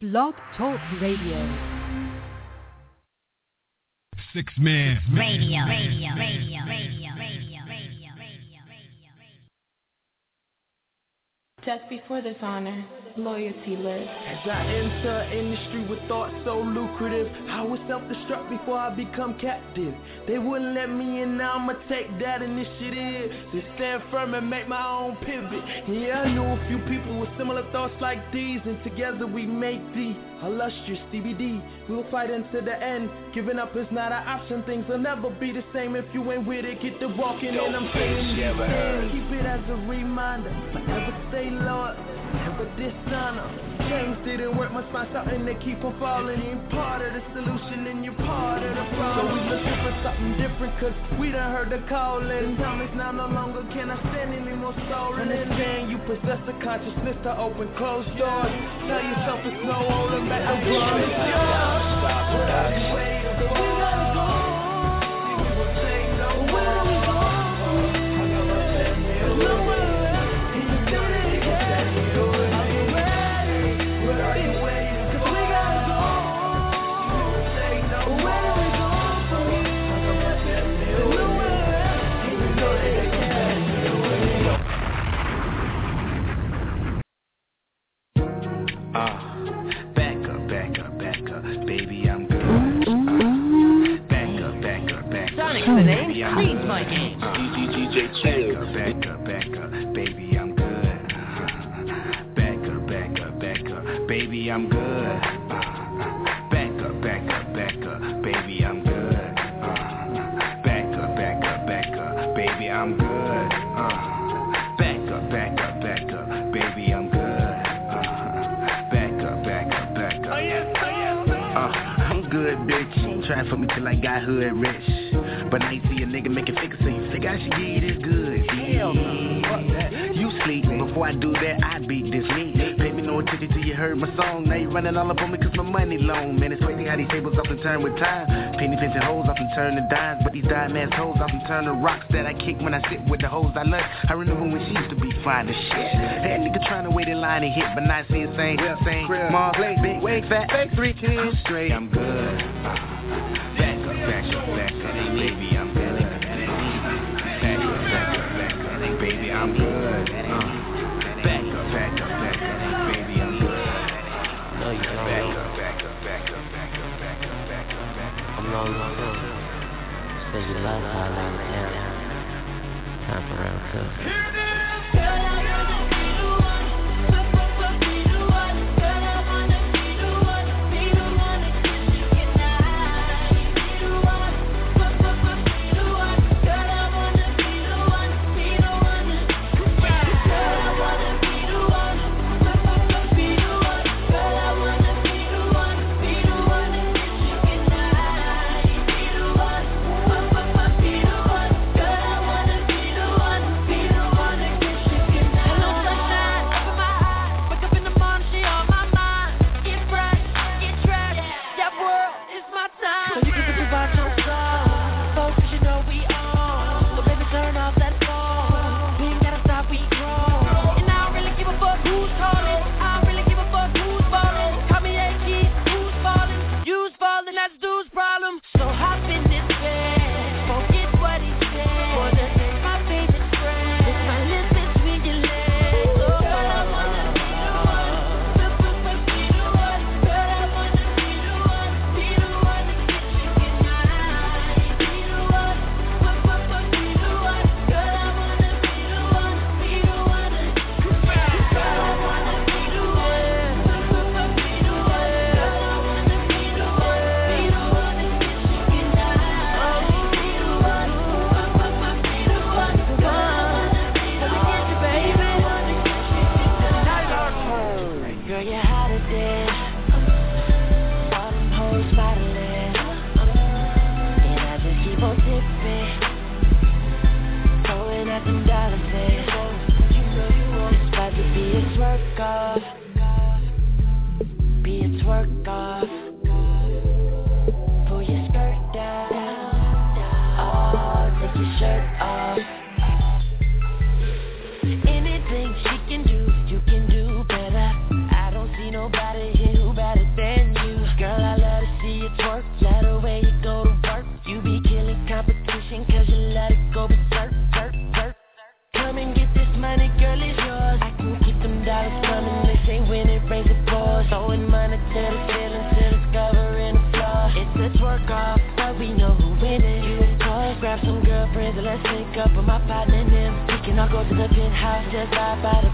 Blog Talk Radio. Six Man Radio, radio, radio, radio, radio, Just before this honor, loyalty lives. As I enter industry with thoughts so lucrative, I was self-destruct before I become captive. They wouldn't let me in, now I'ma take that initiative to stand firm and make my own pivot. Yeah, I knew a few people with similar thoughts like these, and together we make the illustrious DBD. We'll fight until the end. Giving up is not an option. Things will never be the same if you ain't with it. Get the walking, and I'm saying these things. Keep it as a reminder. Forever stay loyal, this dishonor. Things didn't work, must find something to keep from falling. You part of the solution, and you're part of the problem. So we looking for something different, cause we done heard the calling. Time is now no longer can I stand anymore stolen. Understand you possess the consciousness to open closed doors. Tell yourself it's no holding back. I'm promise Uh, back up. Sonic's the name, baby, I'm Creed's good. my game. Uh, back up, back up, back up, baby, I'm good. Back up, back up, back up, baby, I'm good. Back up, back up, back up, baby, I'm good. Back up, back up, back up, baby, I'm good. Back up, back up, back up, baby, I'm good. Back up, back up, back up. Uh, I'm good, bitch. Try and fuck me till I got hood rich. But I see a nigga make it so you figure I should get it good. Hell no, fuck that. You sleep. Before I do that, I beat this meat. Pay me no attention till you heard my song. Now you running all up on me cause my money long. Man, it's crazy how these tables often turn with time. Penny pinching hoes often turn to dimes. But these dime ass hoes often turn to rocks that I kick when I sit with the hoes I love. I remember when she used to be fine as shit. That nigga trying to wait in line and hit, but not see it same. Same, mom, big, wig, fat, fake, three kids. I'm straight, I'm good. Back up, back up, back up, baby, I'm good. Back up, back up, back up, baby, I'm good. Uh, back up, back up, back up, baby, I'm good. No, you don't Back up, back up, back up, back up, back up, back up, back up. I'm long too. Say you love how I lay down. Time for round two. Girl, I wanna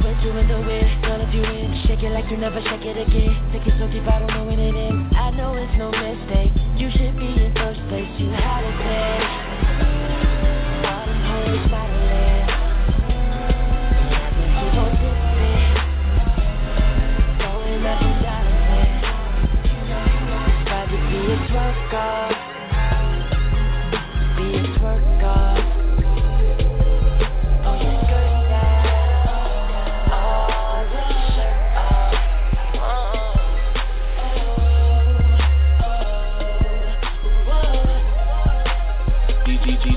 put you in the wind. Girl, if you in, shake it like you never shake it again. Take it so deep, I don't know when it ends. I know it's no mistake. You should be in first place. You had it there. Them hoes. About to be a twerker. Be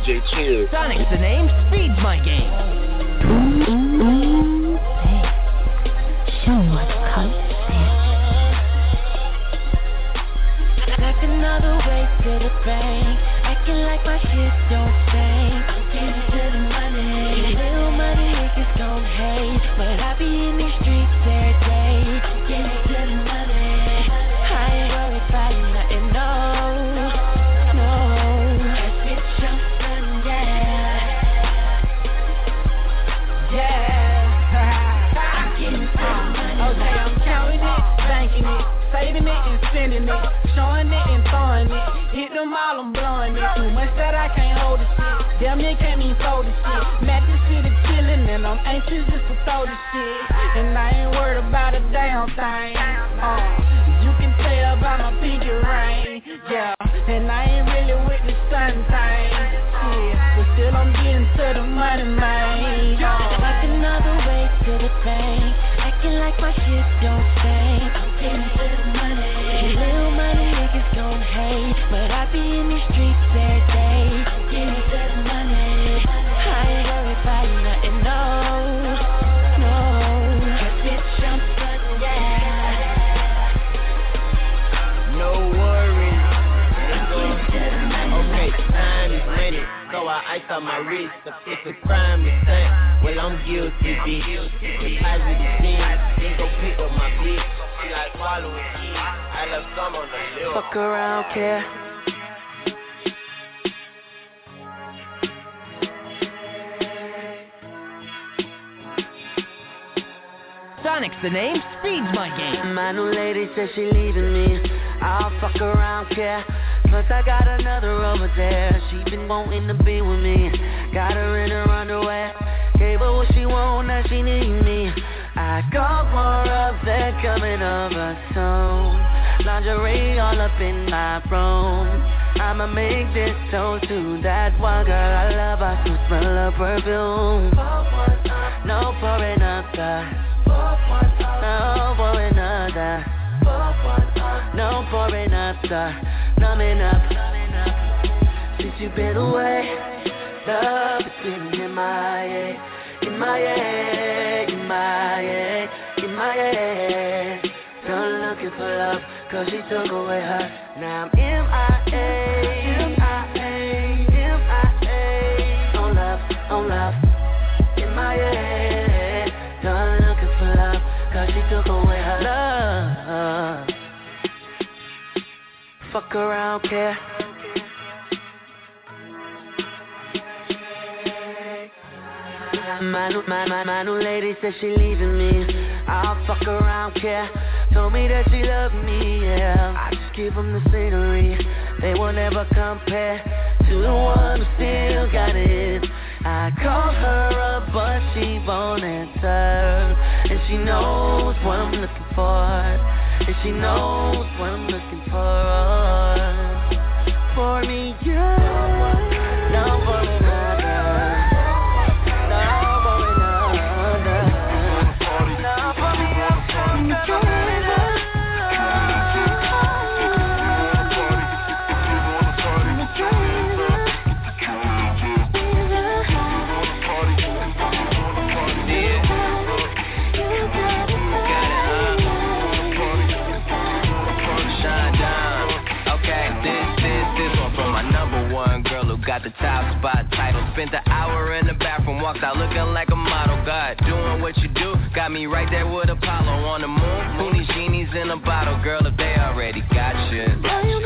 DJ, DJ Chill. Sonic's the name, speed's my game. Show 'em what color Like another way to the bank. Acting like my shit don't it, showing it and throwing it. Hit them all, I'm blowing it. Too much that I can't hold the shit. Damn, it can't even fold the shit. Matches to the chillin' and I'm anxious just to throw the shit. And I ain't worried about a damn thing. Uh, you can tell by my pinky ring. Yeah, and I ain't really with the sun thing. Yeah, but still I'm getting to the money, man. Uh, Like another way to the bank. Acting like my shit don't stink. I'm getting to the But I be in these streets every day. Getting to money. I ain't worried about nothing, no. No. 'Cause bitch, I'm done, yeah. No worries. Okay, time is money, so I ice on my wrist. If it's a crime to think, well I'm guilty, bitch. Positive things, then go pick up my bitch. She like following kids. I left some on the lip. Fuck around, care. Sonic's the name, speed's my game. My new lady says she leaving me. I'll fuck around, care. Plus I got another over there. She been wanting to be with me. Got her in her underwear. Gave her what she want, now she need me. I got more coming over soon. Lingerie all up in my room. I'ma make this toast to that one girl I love. I can smell her perfume. No for another. No for another. No for another. Numbing up. Since you've been away, love is feeling in my head. In my head, in my head, my head. Looking for love, cause she took away her. Now I'm M.I.A. M.I.A. M.I.A. On love, on love. In my head. Looking for love, cause she took away her love. Fuck around, care. My new, my, my, my new lady said she leaving me. I'll fuck around, care. Told me that she loved me, yeah. I just give them the scenery. They will never compare to the one who still got it. I call her up, but she won't answer. And she knows what I'm looking for. And she knows what I'm looking for. For me, yeah. No, for another. Got the top spot title. Spent the hour in the bathroom, walked out looking like a model. God, doing what you do, got me right there with Apollo on the moon. These genies in a bottle, girl, if they already got you. Girl, you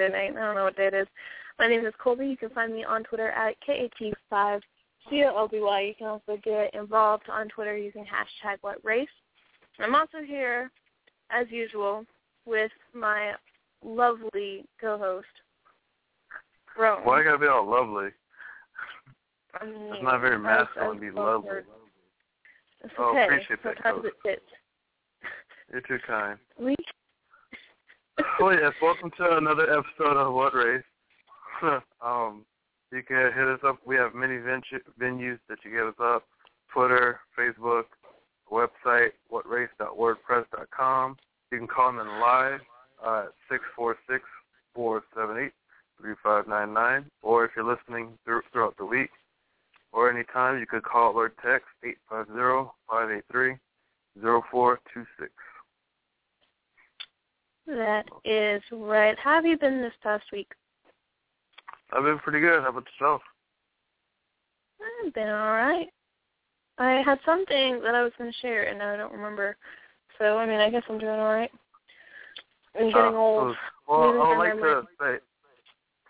Friday night, I don't know what day it is. My name is Colby. You can find me on Twitter at KAT5 C-O-L-B-Y. You can also get involved on Twitter using hashtag What Race. I'm also here, as usual, with my lovely co-host, Rome. Why you gotta be all lovely? I mean, It's not very masculine to be lovely. It's Oh, appreciate that, Sometimes Coach. it fits. You're too kind. We oh yes, welcome to another episode of What Race. um, you can hit us up. We have many ventu- venues that you get us up: Twitter, Facebook, website whatrace.wordpress.com. You can call in live at six four six four seven eight three five nine nine, or if you're listening through, throughout the week or anytime, you could call or text eight five zero five eight three zero four two six. That is right. How have you been this past week? I've been pretty good. How about yourself? I've been all right. I had something that I was going to share, and now I don't remember. So, I mean, I guess I'm doing all right. I'm getting Uh, old. Well, I would like to say,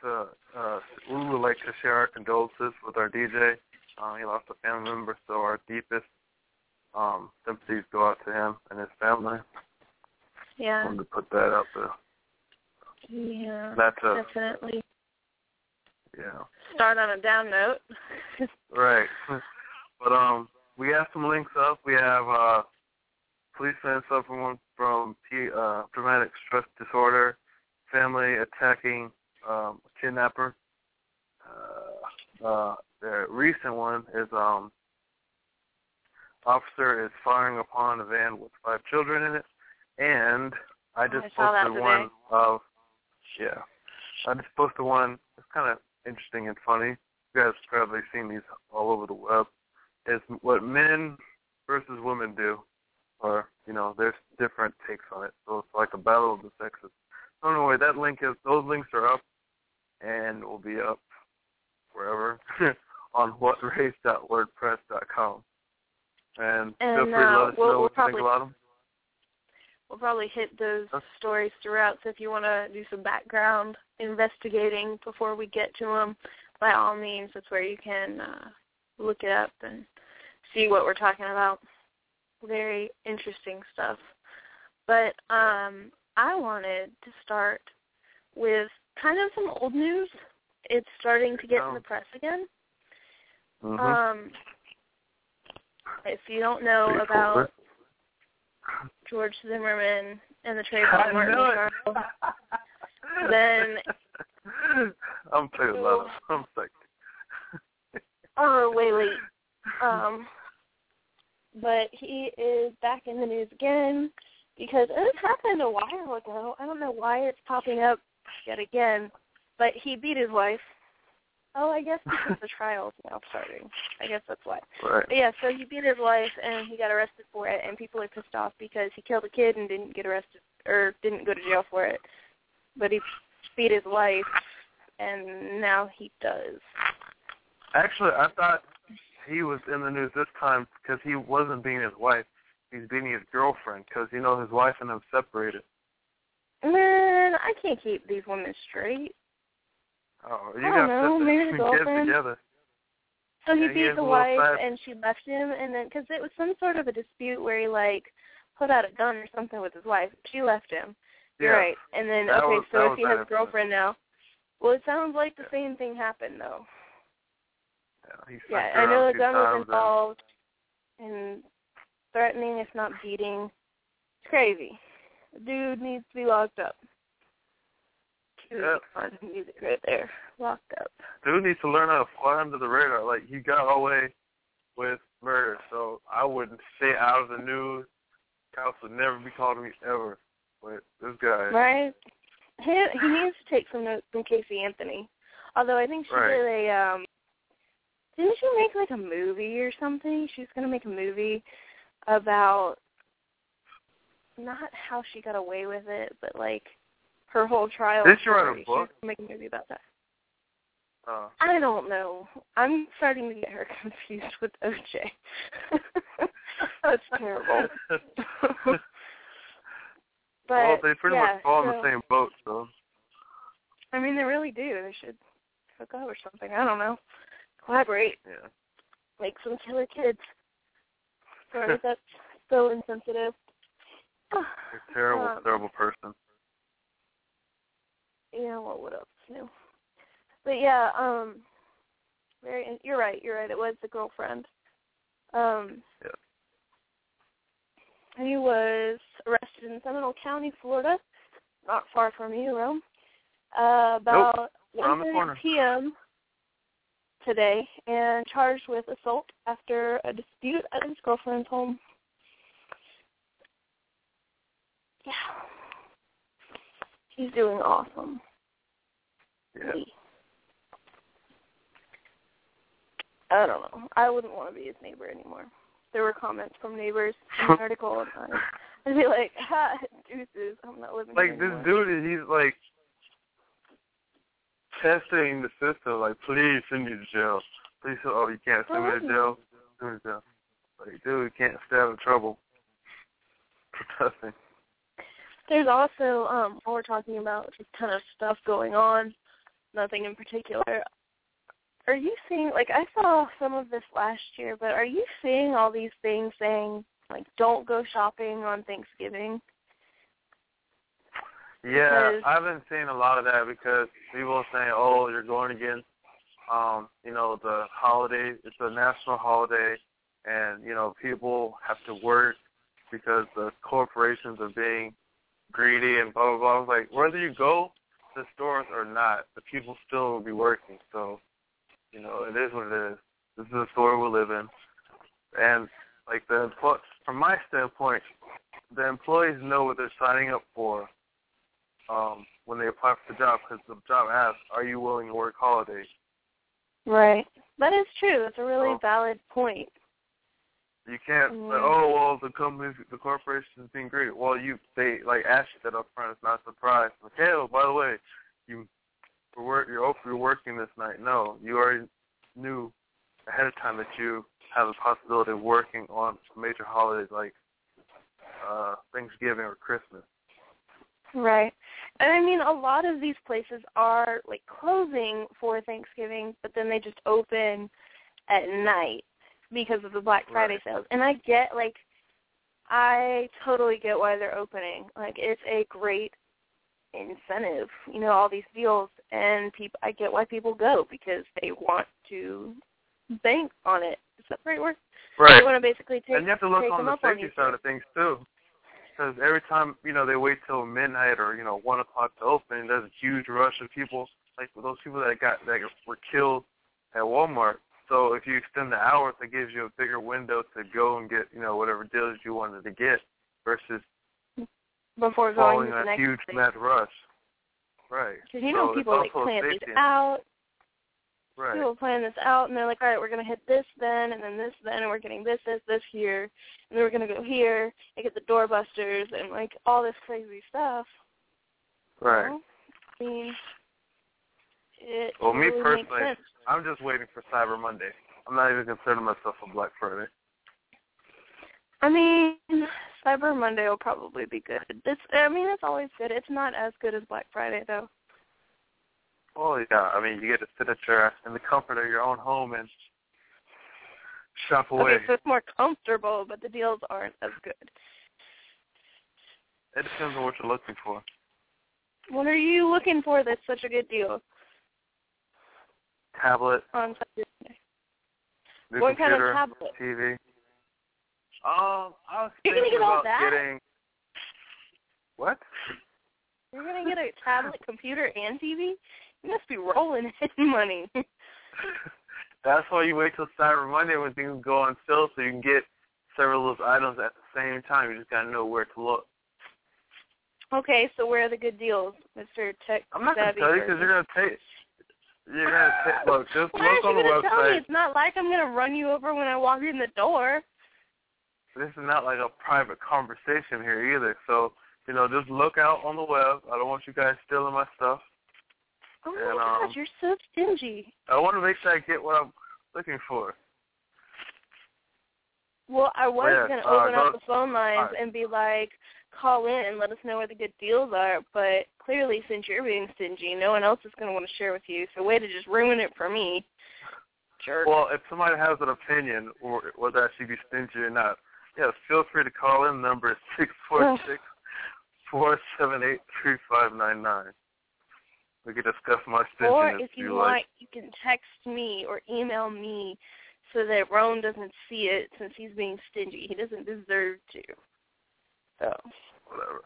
to, uh, we would like to share our condolences with our DJ. Uh, he lost a family member, so our deepest um, sympathies go out to him and his family. Yeah. wanted to put that out there. Yeah. That's a- definitely. Yeah. Start on a down note. Right. but um, we have some links up. We have uh, policeman suffering from P, uh, traumatic stress disorder, family attacking um, a kidnapper. Uh, uh, the recent one is um, officer is firing upon a van with five children in it, and I just I posted one of yeah, I just posted one. It's kind of interesting and funny. You guys probably seen these all over the web. Is what men versus women do, or you know, there's different takes on it. So it's like a battle of the sexes. So anyway, that link is those links are up, and will be up wherever on whatrace.wordpress.com. And, feel free to uh, let us we'll- know we'll what you probably- think about them. We'll probably hit those stories throughout. So if you want to do some background investigating before we get to them, by all means, that's where you can uh, look it up and see what we're talking about. Very interesting stuff. But um, I wanted to start with kind of some old news. It's starting to get in the press again. Mhm. Um, if you don't know Pretty about? George Zimmerman and the Trayvon Martin trial, then I'm too low. I'm sick. oh way late. Um, but he is back in the news again because it happened a while ago. I don't know why it's popping up yet again, but he beat his wife. Oh, I guess because the trial's now starting. I guess that's why. Right. But yeah, so he beat his wife and he got arrested for it, and people are pissed off because he killed a kid and didn't get arrested or didn't go to jail for it, but he beat his wife, and now he does. Actually, I thought he was in the news this time because he wasn't beating his wife. He's beating his girlfriend because you know his wife and him separated. Man, I can't keep these women straight. Oh, you I got don't know, maybe and kids girlfriend. together. So he Yeah, beat is the wife, and she left him, and then because it was some sort of a dispute where he like put out a gun or something with his wife. She left him. You're right. And then That okay, was- so if he has a girlfriend now, well, it sounds like the same thing happened though. He Yeah, I know the gun was and- involved in threatening, if not beating. It's crazy. The dude needs to be locked up. Yep. Fun music right there. Locked up. Dude needs to learn how to fly under the radar. Like he got away with murder, so I wouldn't stay out of the news. Cops would never be calling me ever. But this guy, Right? He he needs to take some notes from Casey Anthony. Although I think she Right. did a um didn't she make like a movie or something? She was gonna make a movie about not how she got away with it, but like her whole trial. Did she write a book? She's making a movie about that. Uh, I don't know. I'm starting to get her confused with OJ. That's terrible. but well, they pretty yeah, much fall in the same boat, so. I mean, they really do. They should hook up or something. I don't know. Collaborate. Yeah. Make some killer kids. Sorry, that's so insensitive. You're a terrible, Um, terrible person. Yeah, well, what else new? But yeah, um, very. You're right. You're right. It was the girlfriend. Um, Yeah. he was arrested in Seminole County, Florida, not far from you, Rome. Uh, about the 1:30 corner. p.m. today, and charged with assault after a dispute at his girlfriend's home. Yeah, he's doing awesome. Yeah. I don't know. I wouldn't want to be his neighbor anymore. There were comments from neighbors in the article, and I- I'd be like, "Ha, deuces, I'm not living Like this dude, he's like testing the system. Like, please send me to jail. Please, oh, you can't send me to jail. Send me to jail. Like, dude, you can't stay out of trouble. Protesting. There's also, um, while we're talking about just kind of stuff going on, nothing in particular. Are you seeing, like, I saw some of this last year, but are you seeing all these things saying, like, don't go shopping on Thanksgiving? Yeah, Because- I've been seeing a lot of that because people are saying, "Oh, you're going against, um, you know, the holiday. It's a national holiday, and you know, people have to work because the corporations are being greedy and blah blah blah." I was like, whether you go to the stores or not, the people still will be working. So, you know, it is what it is. This is the store we live in, and like the from my standpoint, the employees know what they're signing up for um, when they apply for the job because the job asks, "Are you willing to work holidays?" Right. That is true. That's a really Oh. valid point. You can't say, "Oh, well, the company, the corporation is being great. Well, you they like ask you that up front. It's not a surprise. Like, hey, oh, by the way, you for work, you're you're working this night. No, you already knew ahead of time that you have the possibility of working on major holidays like uh Thanksgiving or Christmas. Right. And I mean, a lot of these places are like closing for Thanksgiving, but then they just open at night because of the Black Friday Right. sales. And I get like, I totally get why they're opening. Like, it's a great incentive, you know, all these deals, and people. I get why people go because they want to bank on it. Is that the right word? Right. They want to basically take and you have to look on the up on safety side of things too, because every time you know they wait till midnight or you know one o'clock to open, there's a huge rush of people, like those people that got that were killed at Walmart. So if you extend the hours, it gives you a bigger window to go and get you know whatever deals you wanted to get, versus before going following to that huge mad rush. Right. Because you know So people like plan these out. Right. People plan this out, and they're like, all right, we're gonna hit this then, and then this then, and we're getting this, this, this here, and then we're gonna go here and get the doorbusters and like all this crazy stuff. Right. You know? I mean, it Well, me totally makes personally, sense. I'm just waiting for Cyber Monday. I'm not even considering myself a Black Friday. I mean, Cyber Monday will probably be good. It's, I mean, it's always good. It's not as good as Black Friday though. Well, yeah. I mean, you get to sit at your in the comfort of your own home and shop away. Okay, so it's more comfortable, but the deals aren't as good. It depends on what you're looking for. What are you looking for that's such a good deal Tablet, on Cyber new What kind of tablet? TV. Um, I was You're gonna thinking get all about that? getting what? You're gonna get a tablet, computer, and TV? You must be rolling in money. That's why you wait till Cyber Monday when things go on sale so you can get several of those items at the same time. You just gotta know where to look. okay, so where are the good deals, Mr. Tech I'm not gonna Savvy? tell you because you're gonna take. You're gonna take. Look, just Why look on the gonna tell me? website. It's not like I'm gonna run you over when I walk in the door. this is not like a private conversation here either. So you know, just look out on the web. I don't want you guys stealing my stuff. Oh my And, God, um, you're so stingy. I want to make sure I get what I'm looking for. Well, I was yes, gonna uh, open up the phone lines alright. and be like, call in and let us know where the good deals are. But clearly, since you're being stingy, no one else is gonna want to share with you. So way to just ruin it for me, jerk. Well, if somebody has an opinion or whether I should be stingy or not, yes, feel free to call in. Number six four six four seven eight three five nine nine. We can discuss my stinginess or if you you want, like. you can text me or email me so that Rome doesn't see it since he's being stingy. He doesn't deserve to. So. Whatever.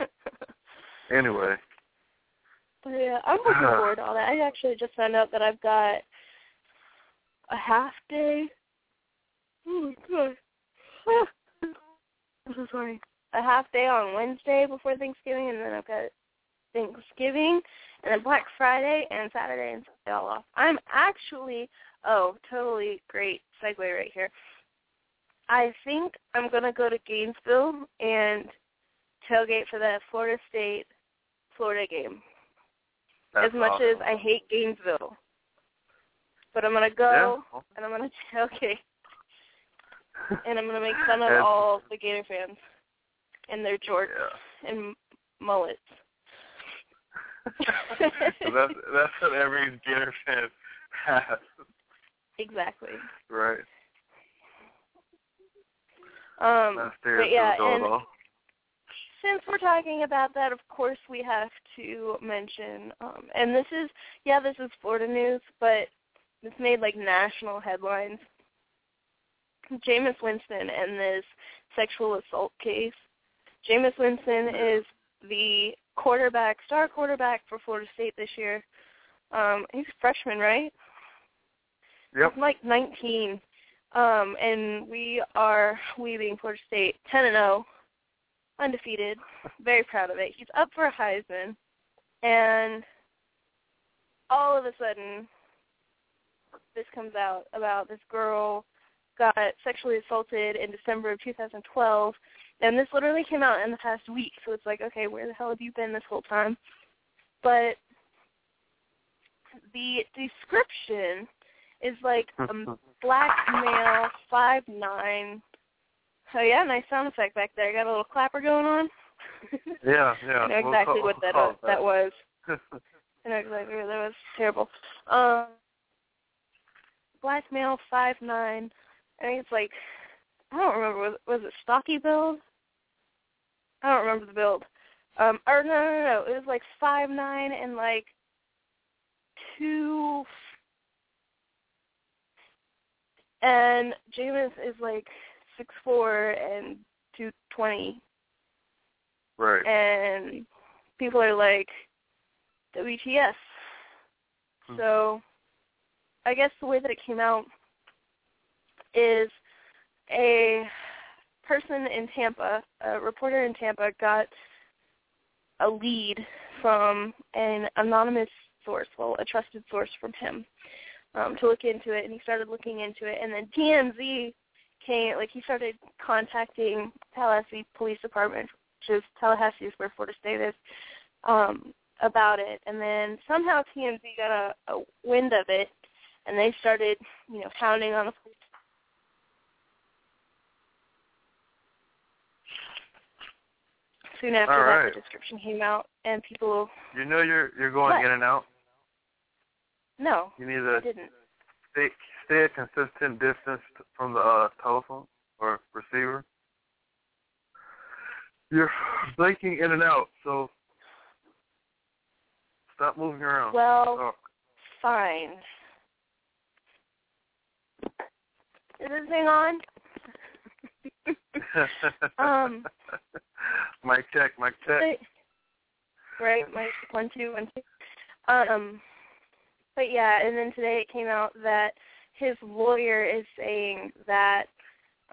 Anyway, yeah, I'm looking forward to all that. I actually just found out that I've got a half day. Oh my god. I'm so sorry. A half day on Wednesday before Thanksgiving, and then I've got Thanksgiving, and then Black Friday, and Saturday and Sunday all off. I'm actually, oh, totally great segue right here. I think I'm going to go to Gainesville and tailgate for that Florida State Florida game. That's as much awesome. as I hate Gainesville. But I'm gonna go Yeah. and I'm gonna tailgate and I'm gonna make fun of all the Gator fans and their jorts and mullets. that's that's what every Gator fan has, exactly. right? Um but yeah, and since we're talking about that, of course we have to mention um and this is yeah, this is Florida news, but this made like national headlines. Jameis Winston and this sexual assault case. Jameis Winston is the quarterback, star quarterback for Florida State this year. Um, he's a freshman, right? Yep. He's like 19. Um, and we are, we being Florida State, 10 and 0, undefeated. Very proud of it. He's up for a Heisman, and all of a sudden, this comes out about this girl got sexually assaulted in December of 2012, and this literally came out in the past week. So it's like, okay, where the hell have you been this whole time? But the description is like a black male, five nine. Oh yeah, nice sound effect back there. Got a little clapper going on. Yeah, yeah. I know we'll exactly call- what that uh, it that was. I know exactly what that was. Terrible. Um, black male, five nine. I think it's like I don't remember. Was, was it stocky build? I don't remember the build. Um, or no, no, no. It was like five nine and like two. And Jameis is like six four and two twenty Right. and people are like WTS. Hmm. So I guess the way that it came out is a person in Tampa, a reporter in Tampa got a lead from an anonymous source, well, a trusted source from him, um, to look into it, and he started looking into it, and then TMZ came, like he started contacting Tallahassee Police Department, which is Tallahassee is where Florida State is, um, about it, and then somehow TMZ got a, a wind of it, and they started, you know, hounding on the police. Soon after All that, the description came out, and people, You know you're you're going What? in and out. No, You need I to didn't. stay stay a consistent distance from the uh, telephone or receiver. You're blinking in and out, so stop moving around. Well, Oh. fine. Is this thing on? Um, mic check, mic check. Right, my one two one two. Um, but yeah, and then today it came out that his lawyer is saying that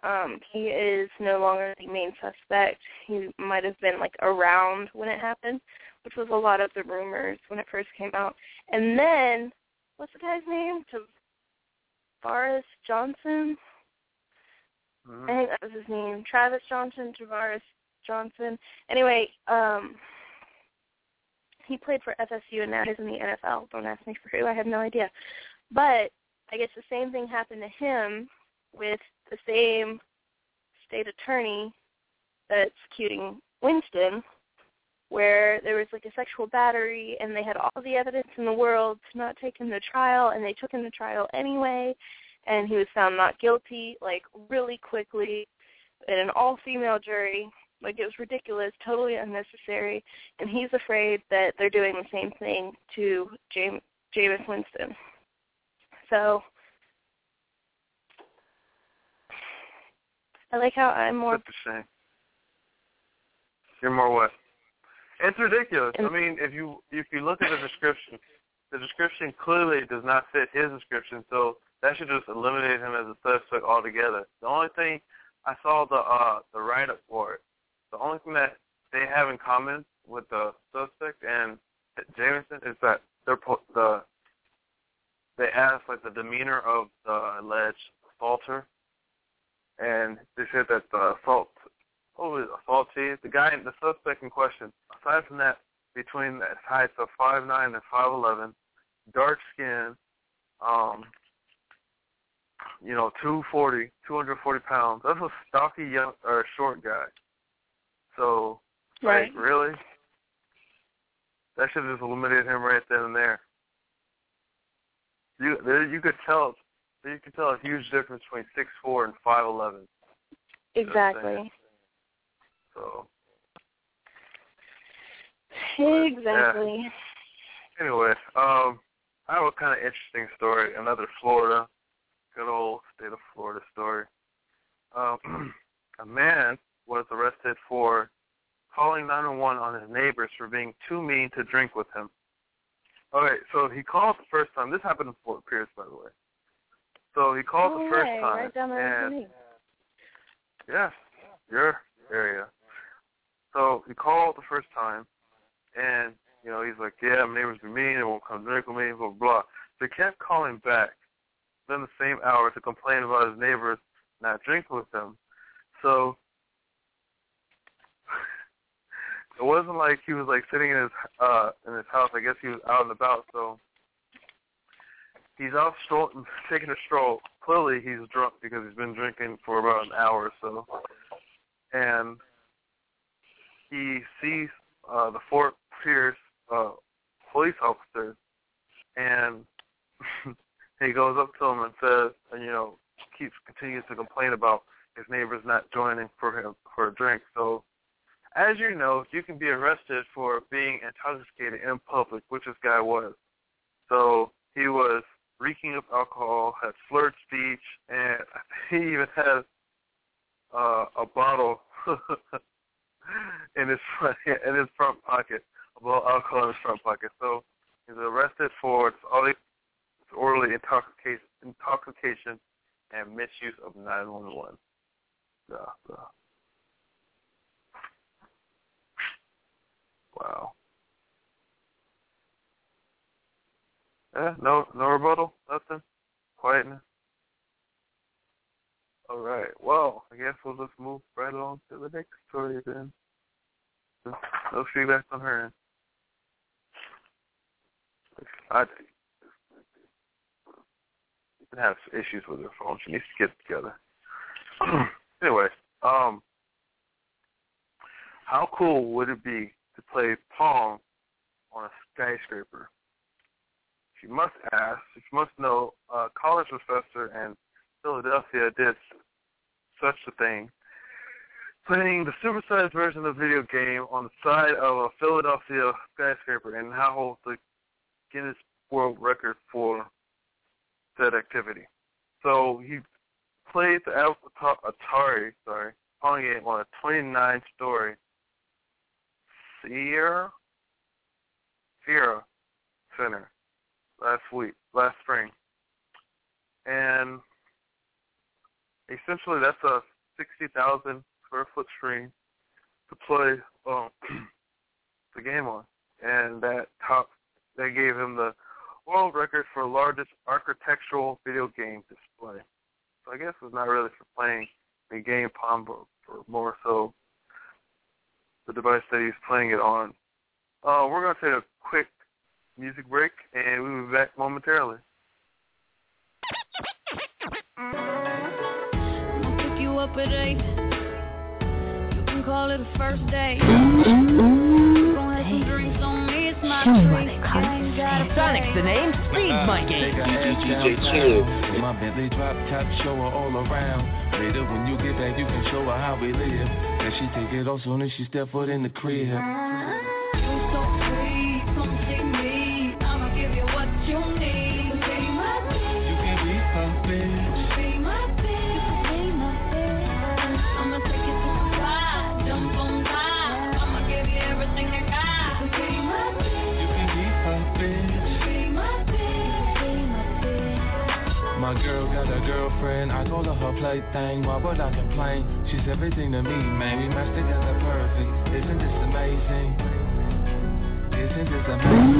um he is no longer the main suspect. He might have been like around when it happened, which was a lot of the rumors when it first came out. And then what's the guy's name? Tavares Johnson. Mm-hmm. I think that was his name. Travis Johnson, Travaris Johnson. Anyway, um, he played for FSU and now he's in the NFL. Don't ask me for who. I have no idea. But I guess the same thing happened to him with the same state attorney that's cuting Winston, where there was like a sexual battery and they had all the evidence in the world to not take him to trial and they took him to trial anyway and he was found not guilty like really quickly in an all female jury like it was ridiculous totally unnecessary and he's afraid that they're doing the same thing to James Jameis Winston so I like how I'm more a shame. You're more what? It's ridiculous. I mean, if you if you look at the description, the description clearly does not fit his description, so that should just eliminate him as a suspect altogether. The only thing I saw the uh the write up for it. The only thing that they have in common with the suspect and Jameson is that they're po- the they asked like the demeanor of the alleged assaulter, and they said that the assault what was it, the guy, the suspect in question, aside from that, between the heights of five nine and five eleven, dark skin, um, you know, two forty, two hundred forty pounds. That's a stocky young or short guy. So, right. like, really, that should have just eliminated him right then and there. You there, you could tell you could tell a huge difference between six four and five eleven. Exactly. So Exactly. anyway, um, I have a kind of interesting story. Another Florida, good old state of Florida story. Um, a man was arrested for calling 911 on his neighbors for being too mean to drink with him. All right, so he called the first time. This happened in Fort Pierce, by the way. So he called oh, the first way. time, Right down the road and. Yes, your area. So he called the first time, and you know he's like, "Yeah, my neighbors be mean. They won't come drink with me." Blah blah. So he kept calling back, then the same hour to complain about his neighbors not drinking with him. So it wasn't like he was like sitting in his uh in his house. I guess he was out and about. So he's out stroll, taking a stroll. Clearly, he's drunk because he's been drinking for about an hour or so, and he sees uh, the Fort Pierce uh, police officer, and he goes up to him and says, and you know, keeps continues to complain about his neighbors not joining for him for a drink. So, as you know, you can be arrested for being intoxicated in public, which this guy was. So he was reeking of alcohol, had slurred speech, and he even had uh, a bottle in his front in his front pocket, a bottle of alcohol in his front pocket. So he's arrested for disorderly intoxication, intoxication and misuse of 911. Yeah, yeah. Wow. Yeah, no, no rebuttal, nothing, quietness. All right. Well, I guess we'll just move right along to the next story then. No feedback on her end. I has issues with her phone. She needs to get together. anyway, um, how cool would it be to play Pong on a skyscraper? She must ask. She must know. A college professor in Philadelphia did such a thing, playing the supersized version of the video game on the side of a Philadelphia skyscraper and now holds the Guinness World Record for said activity. So he played the Atari, sorry, Pong game on a 29-story Cira Cira Center last week, last spring, and essentially that's a 60,000 square foot screen to play um, the game on, and that top that gave him the world record for largest architectural video game display. So I guess it's not really for playing a game Pong, but more so the device that he's playing it on. Uh, we're going to take a quick music break, and we'll be back momentarily. I'll pick you up at eight. You can call it a first date. Ooh, Gonna have some drinks on me. It's my Show Sonic's the name, speed's my game. My Bentley drop top, show her all around. Later when you get back, you can show her how we live. And she take it off soon as she step foot in the crib. Got a girlfriend, I call her her plaything. Why would I complain? She's everything to me, man. We match together perfect. Isn't this amazing? Amazing?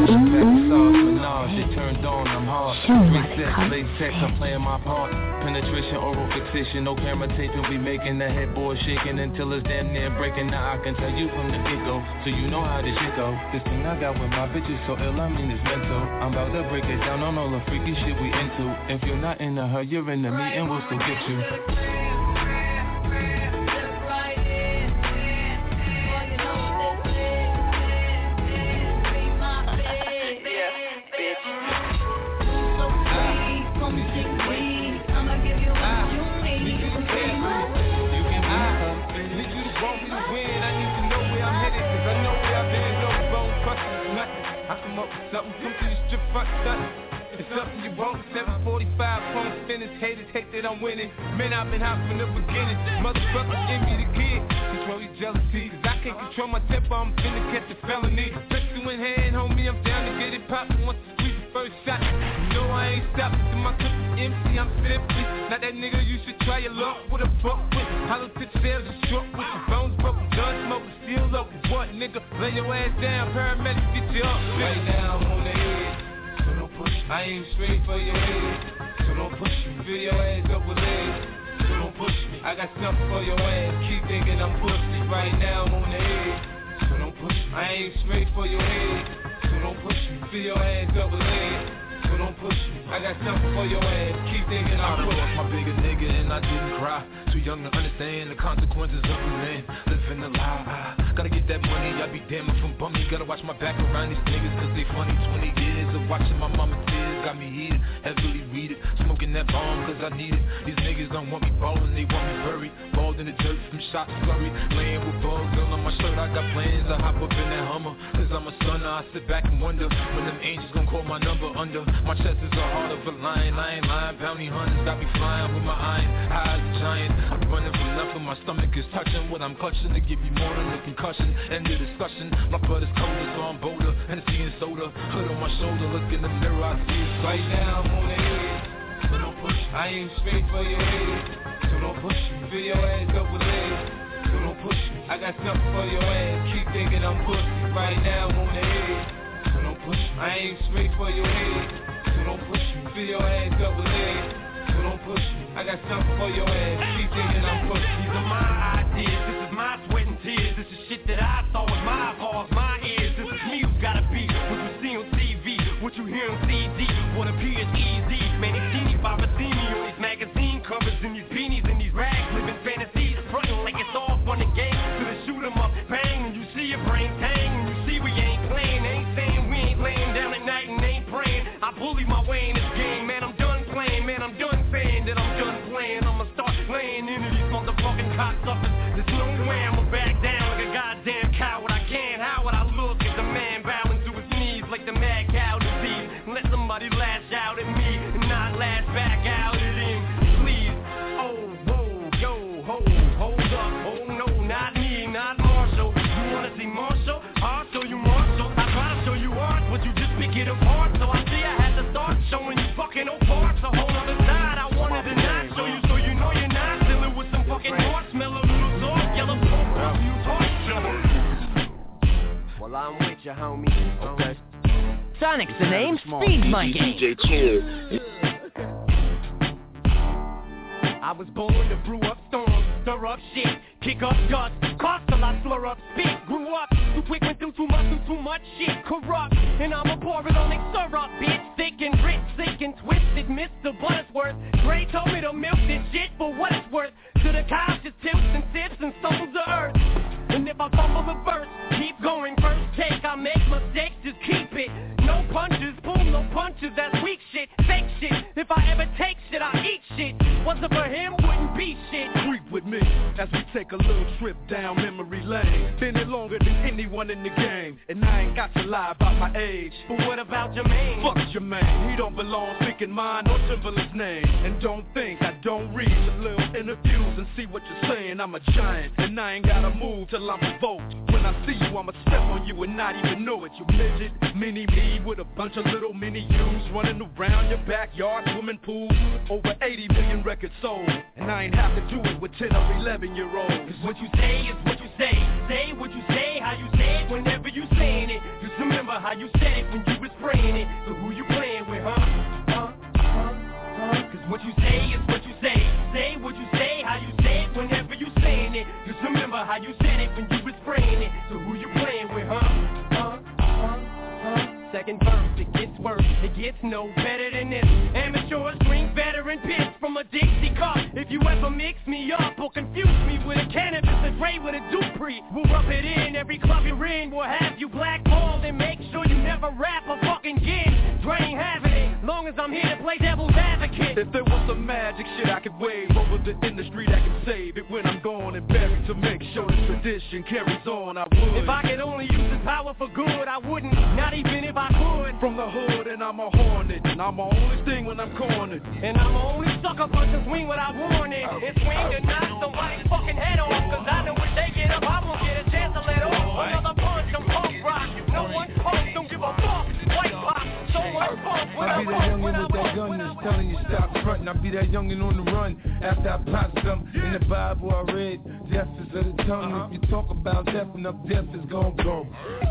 She back the sauce, menage, she turned on, I'm hard. Show me why Three they sets, call it late sex, I'm playing my part. Penetration, oral fixation, no camera taping. We making the headboard shaking until it's damn near breaking. Now I can tell you from the get go, so you know how this shit go. This thing I got with my bitch is so ill, I mean it's mental. I'm about to break it down on all the freaky shit we into. If you're not into her, you're into me, and we'll still get you. Something come to the strip front stunting. It's something you want. 745 points finish. Haters hate that I'm winning. Man, I've been hot from the beginning. Motherfuckers give me the kid. Control your jealousy. Cause I can't control my temper. I'm finna catch a felony. Pistol in hand, homie. I'm down to get it poppin' once the squeeze the first shot. You know I ain't stopping till my clip is empty. I'm simply not that nigga you should try your luck with a fuck with. Hollow tip sales and short with your bones broken. Gun smoking, still up. What nigga? Lay your ass down. Paramedics get you up. Right now I'm on the edge. So don't push me. I aim straight for your head. So don't push me. Fill your ass up with lead. So don't push me. I got something for your ass. Keep thinking I'm pussy. Right now I'm on the edge. So don't push me. I aim straight for your head. So don't push me. Fill your ass up with lead. Don't push me. I got something for your ass. Keep thinking I I'm lost my bigger nigga and I didn't cry. Too young to understand the consequences of a man living a lie. Gotta get that money, I be damn if I'm bummy. Gotta watch my back around these niggas cause they funny. 20 years of watching my mama tears got me heated, heavily weeded. Smoking that bomb cause I need it. These niggas don't want me ballin', they want me buried. Balled in the dirt from shots flurry. Laying with bugs all on my shirt, I got plans. I hop up in I sit back and wonder when them angels gon' call my number under. My chest is the heart of a lion, I ain't lying. Bounty hunters got me flying with my iron. High as a giant, I'm running from nothing. My stomach is touching what I'm clutching to give you more than a concussion. End of discussion. My blood is colder, so I'm bolder. And soda, hood on my shoulder. Look in the mirror, I see it Right now I'm on the edge. So don't push. I aim straight for your head. So don't push me. Fill your ass up with lead. Push. I got something for your ass. Keep thinking I'm pussy. Right now I'm on the edge. So don't push me. I aim straight for your head. So don't push me. Fill your ass with lead. So don't push me. I got something for your ass. Keep thinking I'm pussy. These are my ideas. This is my sweat and tears. This is shit that I saw with my eyeballs, I'm with homie. Okay. Sonic's the name, Speed my game. DJ Chill. I was born to brew up storms. stir up shit, kick up dust, cost a lot, slur up spit. Grew up too quick, went through too much, through too much shit. Corrupt, and I'm a pour it on stir up, bitch. Thick and rich, sick and twisted, Mr. Butterworth. Dre told me to milk this shit for what it's worth. To the cows, just tips and sips and stones of earth. And if I fumble the verse, keep going take. I make mistakes, just keep it. No punches, pull no punches, that's weak shit, fake shit. If I ever take shit, I eat shit. Wasn't for him, wouldn't be shit. Creep with me as we take a little trip down memory lane. Been it longer than anyone in the game, and I ain't got to lie about my age. But what about Jermaine? Fuck Jermaine, he don't belong speaking mine or Timbaland's name. And don't think I don't read a little interviews and see what you're saying. I'm a giant, and I ain't gotta move till I'm provoked. When I see you, I'ma step on you and not even know it. You midget, mini me with a bunch of little mini yous running around your backyard, swimming pool. Over 80 million records sold, and I ain't have to do it with 10 or 11 year olds. Cause what you say is what you say. Say what you say, how you say it whenever you saying it. Just remember how you said it when you was spraying it. So who you playing with, huh? Cause what you say is what you say. Say what you say, how you say it whenever you saying it. Just remember how you said Second verse, it gets worse, it gets no better than this. Amateur drink veteran piss from a Dixie cup. If you ever mix me up or confuse me with a Canibus, a Dre with a Dupri, we'll rub it in. Every club you're in will have you blackballed and make sure you never rap a fucking gin. Having it, long as I'm here to play devil's advocate. If there was some magic shit I could wave over the industry that can save it when I'm gone and buried to make sure the tradition carries on, I would. If I could only use this power for good, I wouldn't. Not even if I could. From the hood and I'm a hornet, and I'm the only thing when I'm cornered. And I'm the only sucker punch and swing without warning. And swing to knock somebody's fucking head off. Cause I know when they get up, I won't get a chance to let off. Another punch, I'm punk rock. No one punk, don't give a fuck. When I be that youngin' with that gun that's telling you stop frontin'. I be that youngin' on the run after I pop some. In the Bible I read, death is of the tongue. If you talk about death, enough death is gon' go.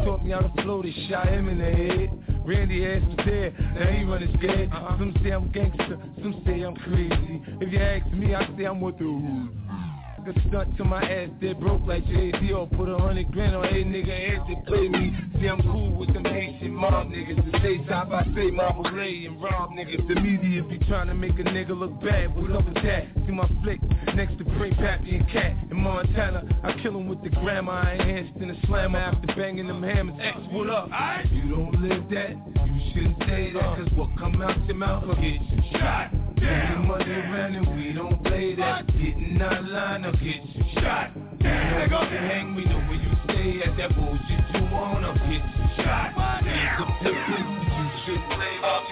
Taught me how to flow, they shot him in the head. Randy ass was there, now he running scared. Some say I'm gangster, some say I'm crazy. If you ask me, I say I'm with the hood. A stunt to my ass, dead broke like Jay-Z Or put a hundred grand on a nigga head to play me. See I'm cool with them Haitian mob niggas. To say top, I say Marble Ray and rob niggas. The media be trying to make a nigga look bad What up with that? See my flick next to Pray Pappy and Cat. In Montana, I kill him with the grandma I enhanced in a slammer. After banging them hammers X, what up? If you don't live that, you shouldn't say that. Uh. Cause what come out your mouth will get you shot. Getting money around and we don't play that. Getting out line, I'll get you shot Nigga, you hang me know where you stay at That bullshit you I'll get you shot a difference, you should play up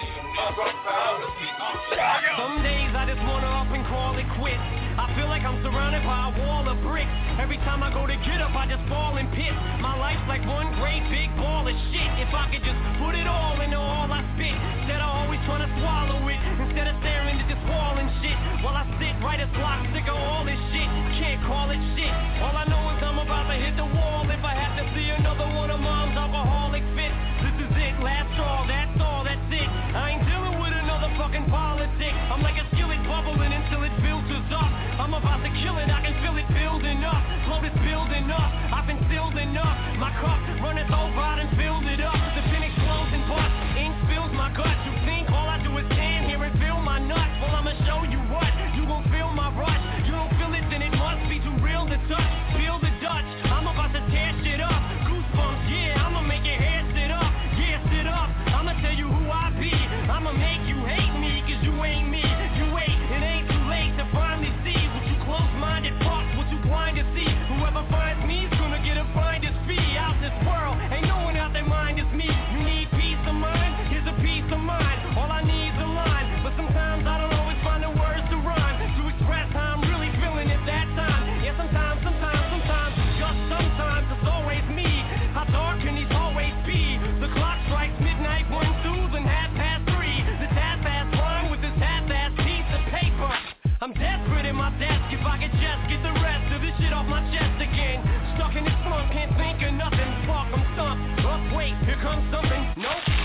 Some days I just wanna up and call it quits. I feel like I'm surrounded by a wall of bricks. Every time I go to get up, I just fall and piss. My life's like one great big ball of shit. If I could just put it all into all I spit, instead of always trying to swallow it, instead of staring at this wall and shit, while I sit right as block, sick of all this shit. Can't call it shit. All I know is I'm about to hit the wall. If I have to see another one of mom's alcoholic fits, this is it. Last straw. That's all. That's it. I ain't dealing with another fucking politic. I'm like a skillet bubbling until it filters up. I'm about to kill it, I can feel it building up. Float is building up, I've been sealed enough. My cup runneth over, I done filled can't think of nothing. Fuck, I'm stumped. Up, wait, here comes something. Nope,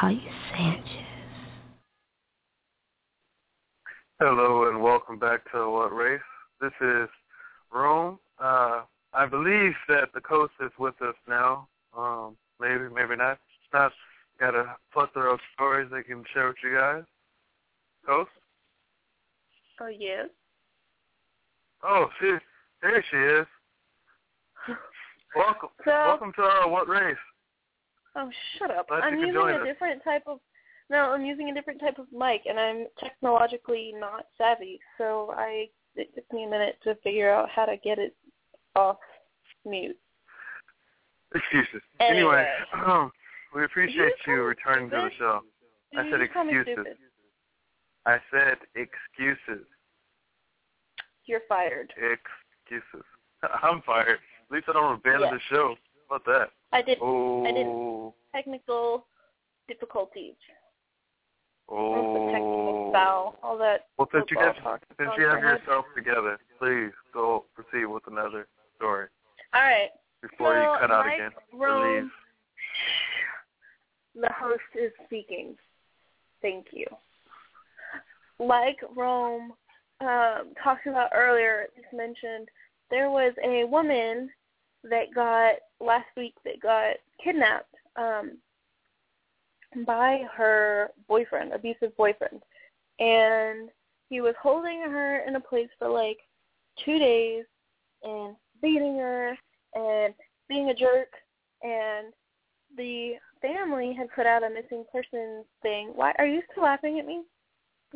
call you Sanchez. Hello and welcome back to What Race. This is Rome. Uh, I believe that the coast is with us now. Um, maybe, maybe not. Not got a plethora of stories they can share with you guys. Coast? Oh yes. Oh, she, there she is. Welcome, So- welcome to uh, What Race. Oh, shut up. Glad I'm using a us. different type of no, I'm using a different type of mic, and I'm technologically not savvy, so I it took me a minute to figure out how to get it off mute. Excuses. Anyway. um, we appreciate you returning to the show. I said excuses. I said excuses. You're fired. Excuses. I'm fired. At least I don't abandon Yes. the show. About that? I did. Oh. I didn't. Technical difficulties. Oh. Technical Oh. foul. All that. Well, since you guys, talk since you have yourself together, please go proceed with another story All right. before So, you cut out mic again. Rome- Please. The host is speaking. Thank you. Like Rome um, talked about earlier, just mentioned, there was a woman that got last week that got kidnapped um, by her boyfriend, abusive boyfriend, and he was holding her in a place for like two days and beating her and being a jerk and the family had put out a missing persons thing. Why are you still laughing at me?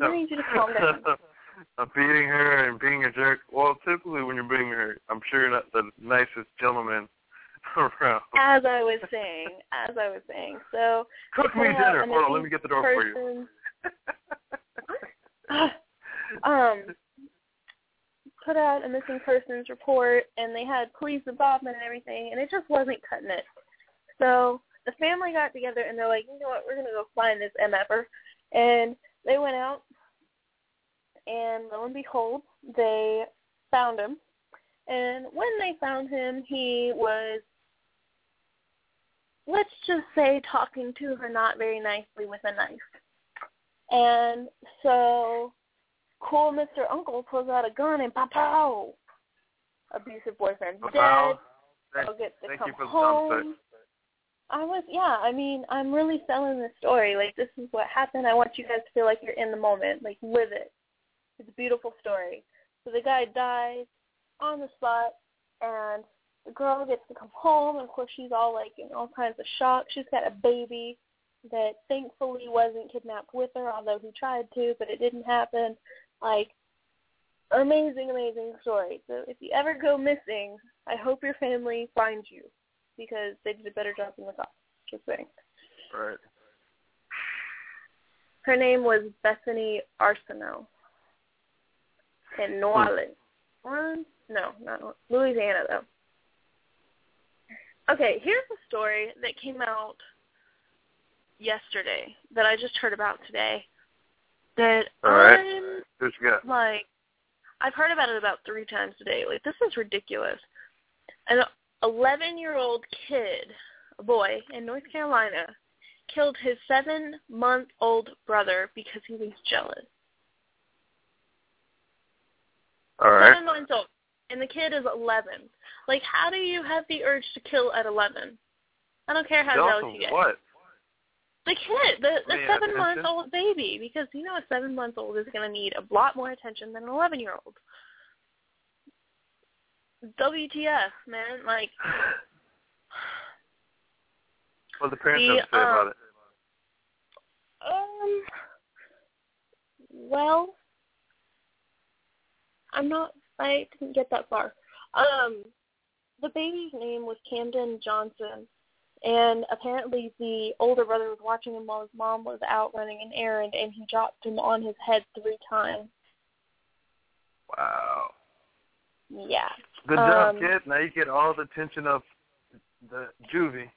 I need you to calm down. I'm beating her and being a jerk. Well, typically when you're beating her, I'm sure you're not the nicest gentleman around. As I was saying, as I was saying. So Cook me dinner. Hold on, let me get the door for you. um put out a missing persons report and they had police involvement and everything and it just wasn't cutting it. So the family got together and they're like, you know what, we're gonna go find this MFer and they went out and lo and behold, they found him. And when they found him he was let's just say talking to her not very nicely with a knife. And so cool Mr. Uncle pulls out a gun and pow pow. Abusive boyfriend dead. Thank, They'll get to thank come you for the home. effect. I was yeah, I mean, I'm really selling this story. Like this is what happened. I want you guys to feel like you're in the moment. Like live it. Beautiful story. So the guy dies on the spot and the girl gets to come home and of course she's all like in all kinds of shock. She's got a baby that thankfully wasn't kidnapped with her, although he tried to, but it didn't happen. Like amazing, amazing story. So if you ever go missing, I hope your family finds you because they did a better job than the cops. Just saying. Right. Her name was Bethany Arsenault in New Orleans. Orleans? No, not Louisiana though. Okay, here's a story that came out yesterday that I just heard about today. That All right. I'm Who's you got? like I've heard about it about three times today. Like this is ridiculous. An 11 year old kid, a boy in North Carolina, killed his seven month old brother because he was jealous. All right. Seven months old, and the kid is 11. Like, how do you have the urge to kill at 11? I don't care how Jealous you get. what? The kid, the the Man, seven month old baby, because you know a seven month old is going to need a lot more attention than an 11 year old. WTF, man? Like, What the parents The, have to say about um, it? um, well, I'm not. I didn't get that far. Um, the baby's name was Camden Johnson, and apparently the older brother was watching him while his mom was out running an errand, and he dropped him on his head three times. Wow. Yeah. Good job, Um, kid. Now you get all the attention of the juvie.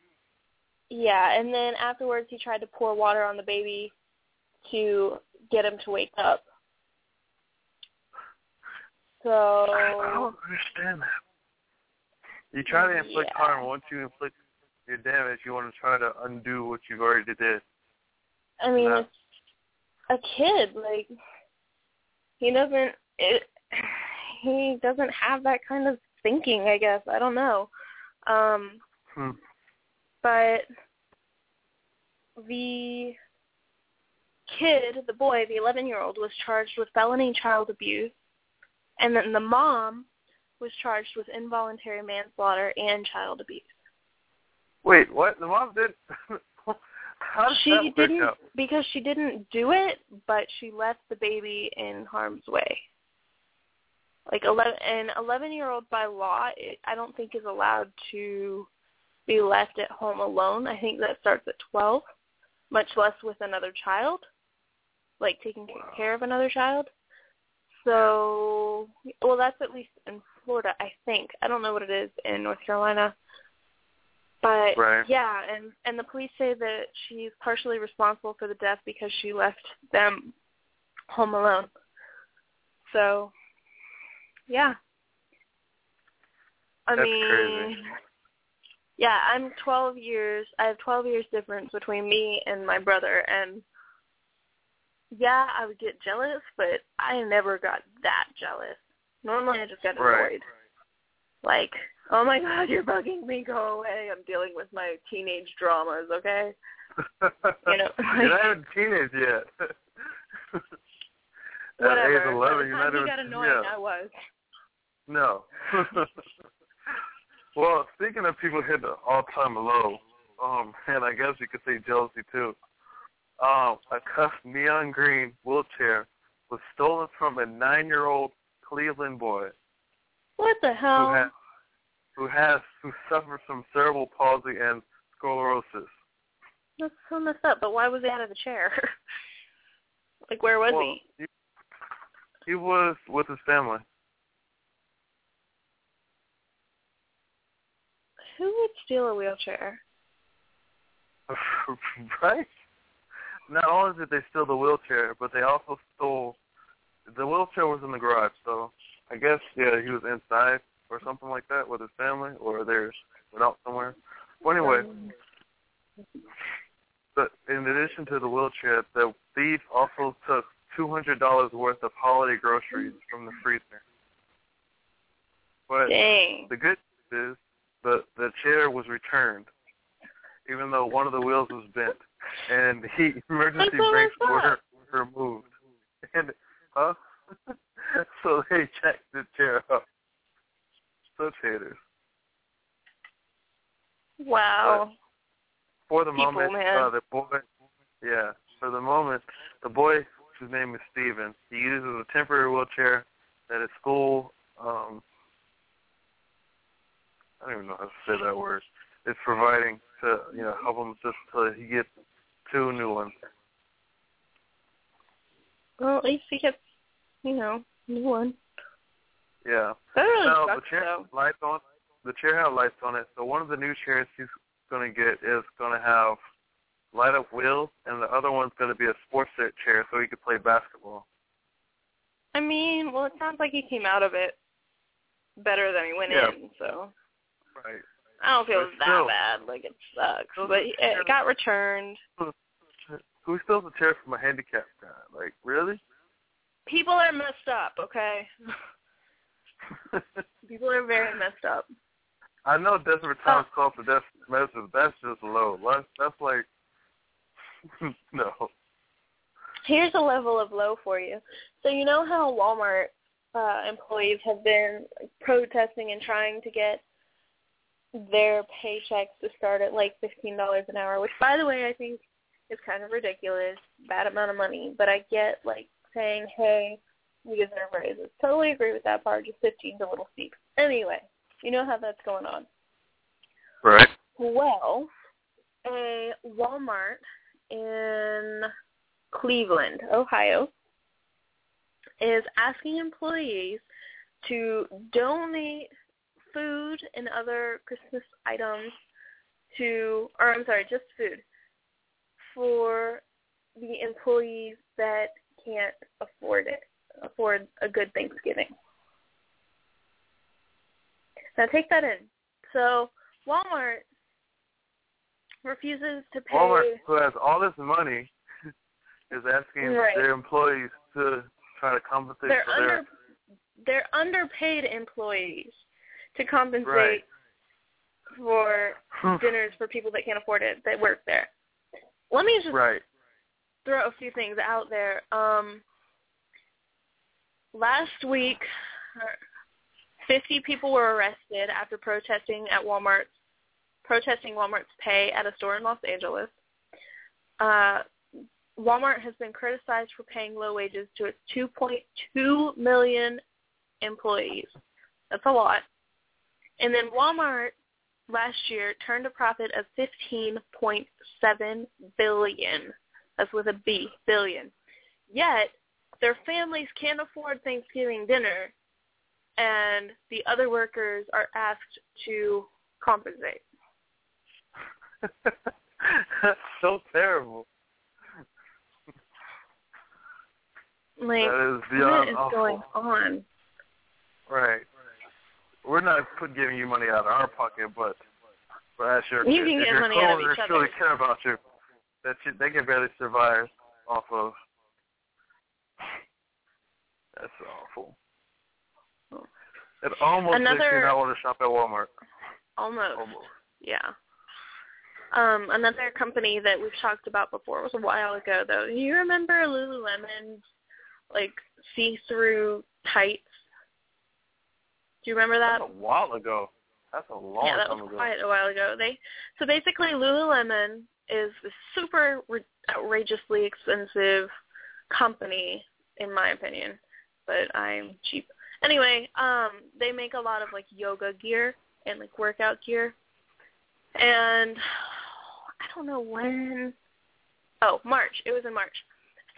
Yeah, and then afterwards he tried to pour water on the baby to get him to wake up. So I don't understand that. You try to inflict Yeah. harm. Once you inflict your damage, you want to try to undo what you've already did. I mean, it's a kid. Like he doesn't. It, he doesn't have that kind of thinking. I guess I don't know. Um, Hmm. but the kid, the boy, the 11-year-old, was charged with felony child abuse, and then the mom was charged with involuntary manslaughter and child abuse. Wait, what? The mom did? How did she that work didn't because she didn't do it, but she left the baby in harm's way. Like eleven, an eleven-year-old by law, it, I don't think is allowed to be left at home alone. I think that starts at twelve, much less with another child, like taking care of another child. So, well, that's at least in Florida, I think. I don't know what it is in North Carolina. But Right. yeah, and and the police say that she's partially responsible for the death because she left them home alone. So, yeah. I That's mean, crazy. yeah, I'm 12 years. I have 12 years difference between me and my brother, and yeah, I would get jealous, but I never got that jealous. Normally, I just got annoyed. Right. Like, oh my god, you're bugging me. Go away. I'm dealing with my teenage dramas. Okay. You know, You're not even teenage yet. Whatever. At age By 11, you're not even. got annoying, yeah. I was. No. well, speaking of people hitting the all-time low, um, and I guess you could say jealousy too. Um, a cuffed neon green wheelchair was stolen from a nine-year-old Cleveland boy What the hell? who has who has who suffers from cerebral palsy and sclerosis. That's so messed up. But why was he out of the chair? like, where was Well, he? he? He was with his family. Who would steal a wheelchair? right? Not only did they steal the wheelchair, but they also stole the wheelchair was in the garage, so I guess yeah, he was inside or something like that with his family or theirs went out somewhere. Well anyway, but in addition to the wheelchair, the thief also took two hundred dollars worth of holiday groceries from the freezer. But Dang. the good news is the the chair was returned, even though one of the wheels was bent, and the emergency brakes were removed. And huh? so they checked the chair up. Such haters. Wow. For the People, moment, uh, the boy, yeah, for the moment, the boy, whose name is Steven, he uses a temporary wheelchair that his school, um, I don't even know how to say that word, is providing to, you know, help him just till he gets two new ones. Well, at least he gets, you know, new one. Yeah. That really now, sucks, the chair though. lights on. The chair has lights on it. So one of the new chairs he's going to get is going to have light up wheels, and the other one's going to be a sports set chair so he could play basketball. I mean, well, it sounds like he came out of it better than he went Yeah. in, so Right. I don't feel that still- bad. Like it sucks, but it got returned. Who steals a chair from a handicapped guy? Like, really? People are messed up, okay? People are very messed up. I know desperate times call for desperate measures. That's just low. That's, that's like, no. Here's a level of low for you. So you know how Walmart uh, employees have been protesting and trying to get their paychecks to start at like fifteen dollars an hour, which by the way I think is kind of ridiculous, bad amount of money. But I get like saying, Hey, we deserve raises. Totally agree with that part, just fifteen's a little steep. Anyway, you know how that's going on. Right. Well, a Walmart in Cleveland, Ohio, is asking employees to donate food and other Christmas items to, or I'm sorry, just food for the employees that can't afford it, afford a good Thanksgiving. Now take that in. So Walmart refuses to pay. Walmart, who has all this money, is asking Right. their employees to try to compensate they're for under their they're underpaid employees to compensate Right. for dinners for people that can't afford it that work there. Let me just right. throw a few things out there. Um, last week, 50 people were arrested after protesting at Walmart, protesting Walmart's pay at a store in Los Angeles. Uh, Walmart has been criticized for paying low wages to its 2.2 million employees. That's a lot. And then Walmart last year turned a profit of 15.7 billion. That's with a B, billion. Yet their families can't afford Thanksgiving dinner and the other workers are asked to compensate. So terrible. Like That is what is awful. going on? Right. We're not put giving you money out of our pocket, but but as your You can if get your money out of each really care about you, that you, they can barely survive off of. That's awful. It almost makes Another- me not want to shop at Walmart. Almost. Almost. Yeah. Um, another company that we've talked about before was a while ago though. Do you remember Lululemon's like see-through tights? Do you remember that? That's a while ago. That's a long yeah, that time was ago. quite a while ago. They so basically Lululemon is a super re- outrageously expensive company in my opinion, but I'm cheap. Anyway, um, they make a lot of like yoga gear and like workout gear, and I don't know when. Oh, March. It was in March.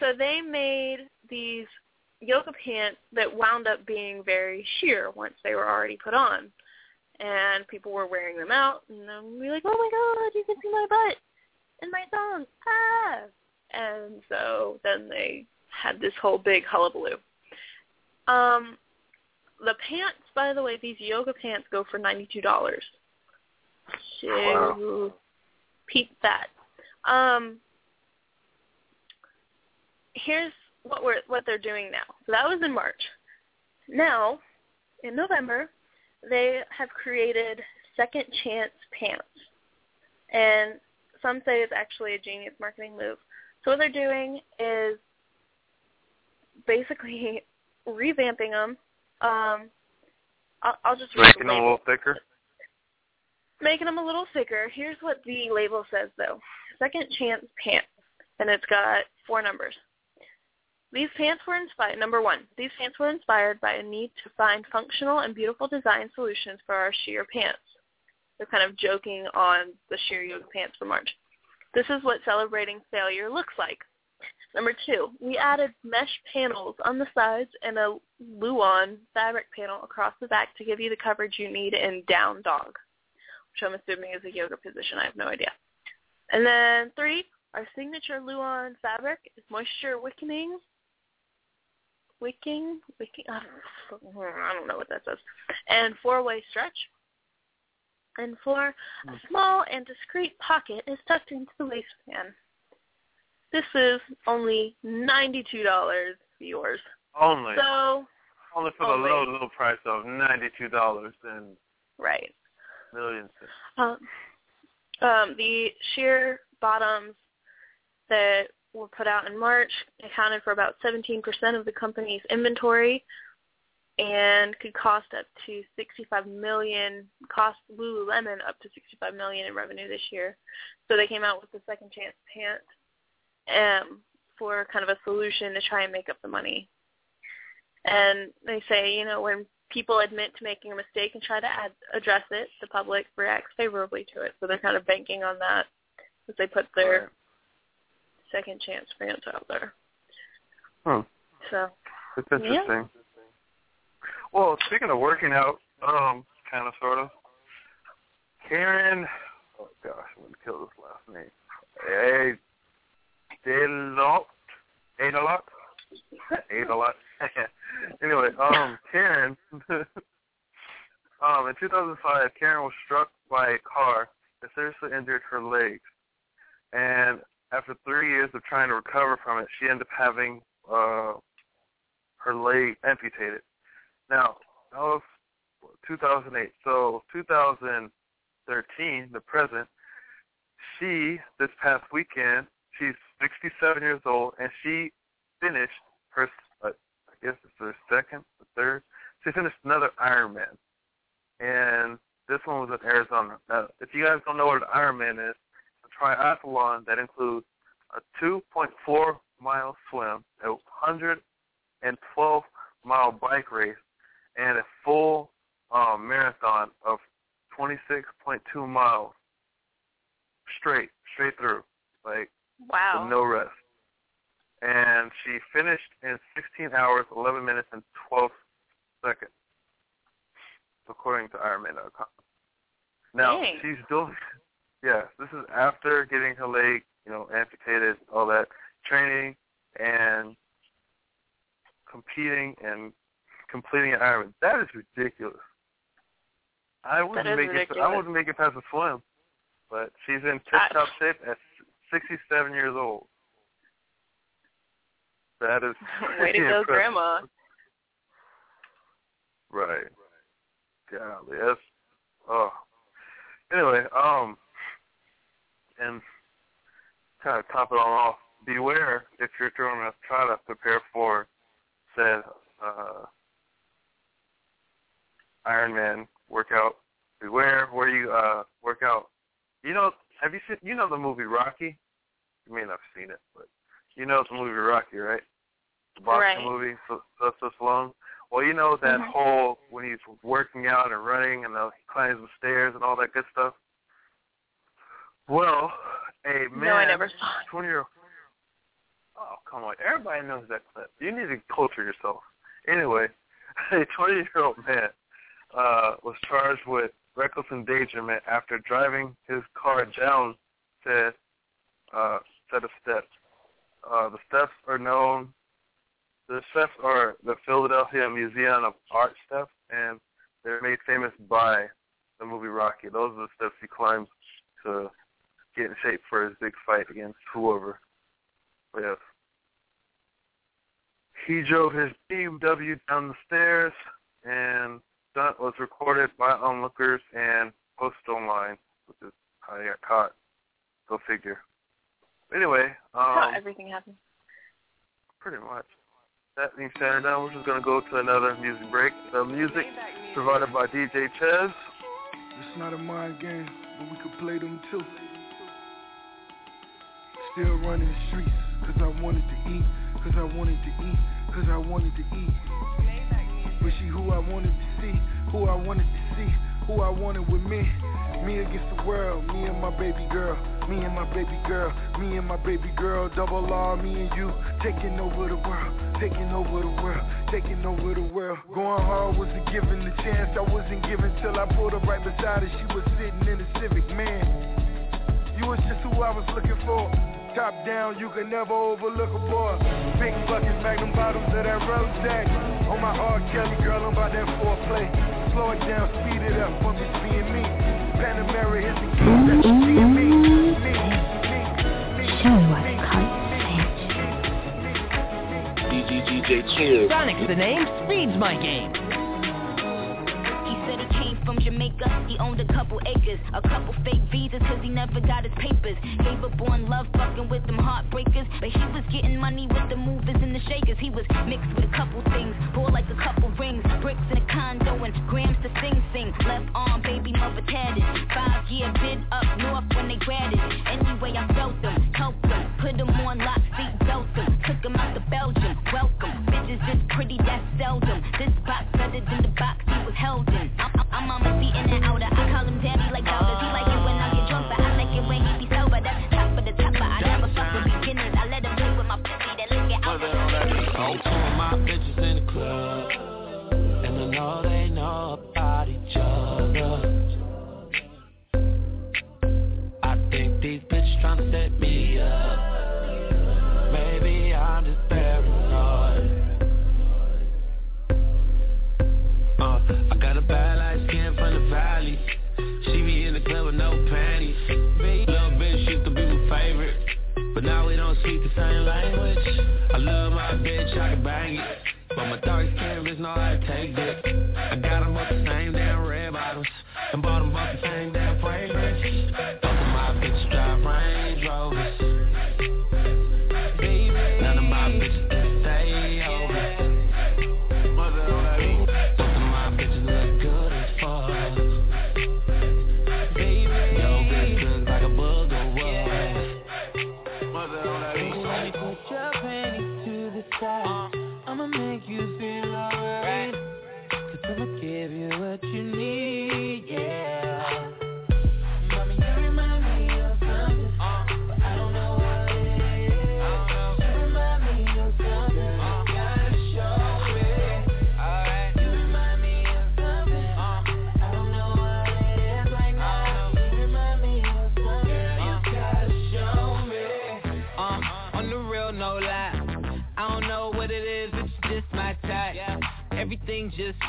So they made these yoga pants that wound up being very sheer once they were already put on and people were wearing them out, and were like, "Oh my god, you can see my butt in my thong!" Ah! And so then they had this whole big hullabaloo. Um, the pants, by the way, these yoga pants go for ninety-two dollars. So Wow. peep that. Um, here's what we're what they're doing now. So that was in March. Now, in November, they have created second chance pants. And some say it's actually a genius marketing move. So what they're doing is basically revamping them. Um, I'll, I'll just Making the them a little thicker. Making them a little thicker. Here's what the label says though. Second chance pants. And it's got four numbers. These pants were inspired, number one, these pants were inspired by a need to find functional and beautiful design solutions for our sheer pants. They're kind of joking on the sheer yoga pants for March. This is what celebrating failure looks like. Number two, we added mesh panels on the sides and a Luon fabric panel across the back to give you the coverage you need in down dog, which I'm assuming is a yoga position. I have no idea. And then three, our signature Luon fabric is moisture wicking wicking, wicking, I don't, I don't know what that says, and four-way stretch. And four, a small and discreet pocket is tucked into the waistband. This is only $92 viewers. Only. So, only for the low, low price of ninety-two dollars and right. millions. Um, um, the sheer bottoms that were put out in March accounted for about 17% of the company's inventory and could cost up to 65 million cost Lululemon up to 65 million in revenue this year. So they came out with the second chance pant um for kind of a solution to try and make up the money. And they say, you know, when people admit to making a mistake and try to ad- address it, the public reacts favorably to it. So they're kind of banking on that as they put their. Second chance pants out there. Hmm. So It's interesting. Well, speaking of working out, um, kind of, sort of. Karen, oh gosh, I'm gonna kill this last name. Hey, Delot, Adelot, Adelot. anyway, um, Karen. um, in 2005, Karen was struck by a car that seriously injured her legs, and after three years of trying to recover from it, she ended up having uh, her leg amputated. Now, that was 2008. So 2013, the present, she, this past weekend, she's 67 years old, and she finished her, uh, I guess it's her second, or third, she finished another Ironman. And this one was in Arizona. Now, if you guys don't know what an Ironman is, triathlon that includes a 2.4 mile swim, a 112 mile bike race, and a full um, marathon of 26.2 miles straight, straight through, like wow, with no rest. And she finished in 16 hours, 11 minutes, and 12 seconds, according to Ironman.com. Now Dang. she's doing, yeah, this is after getting her leg, you know, amputated, all that training and competing and completing an Ironman. That is ridiculous. I wouldn't make it. I wouldn't make it past a swim, but she's in tip-top shape at 67 years old. That is Way to go. Grandma. Right. Golly, that's oh. Anyway, um, and kind of top it all off. Beware if you're going to try to prepare for said uh, Ironman workout. Beware where you uh work out. You know, have you seen? You know the movie Rocky? You may not have seen it, but you know the movie Rocky, right? The boxing Right. movie, Sylvester Stallone. Well, you know that Mhm. whole when he's working out and running and uh, he climbs the stairs and all that good stuff. Well, a man, No, I never saw twenty year. Oh come on! Everybody knows that clip. You need to culture yourself. Anyway, a twenty-year-old man uh, was charged with reckless endangerment after driving his car down said uh, set of steps. Uh, the steps are known. The steps are the Philadelphia Museum of Art steps, and they're made famous by the movie Rocky. Those are the steps he climbs to get in shape for his big fight against whoever. But yes. He drove his BMW down the stairs, and stunt was recorded by onlookers and posted online, which is how he got caught. Go figure. Anyway, How um, everything happened. pretty much. That being said, now we're just going to go to another music break. The music provided by DJ Ches. It's not a mind game, but we could play them too. Still running the streets, cause I wanted to eat, cause I wanted to eat, cause I wanted to eat. But she who I wanted to see, who I wanted to see, who I wanted with me. Me against the world, me and my baby girl, me and my baby girl, me and my baby girl, double R, me and you, taking over the world, taking over the world, taking over the world. Going hard wasn't given the chance, I wasn't given till I pulled up right beside her, she was sitting in a Civic, man. You was just who I was looking for. Top down, you can never overlook a boy. Big buckets, magnum bottles of that rose. On my R. Kelly, girl, I'm about that foreplay. Slow it down, speed it up, for me being me. Panamera is the key, that's the G and me. Me, Show me why they call you DGGJ Chill. Sonic's the name, speed's my game. From Jamaica, he owned a couple acres, a couple fake visas cause he never got his papers. Gave up on love fucking with them heartbreakers, but he was getting money with the movers and the shakers. He was mixed with a couple things, bought like a couple rings, bricks in a condo and grams to sing sing. Left arm, baby mother tatted, five year bid up north when they grabbed it. Anyway, I felt them, helped them, put them on lock, seat belt them, took them out to Belgium. Welcome, bitches this pretty, that's seldom. This box better than the box he was held in. I'm, I'm, on my feet in and outer. language. I love my bitch, I can bang it. But my dark skin bitch know I take it.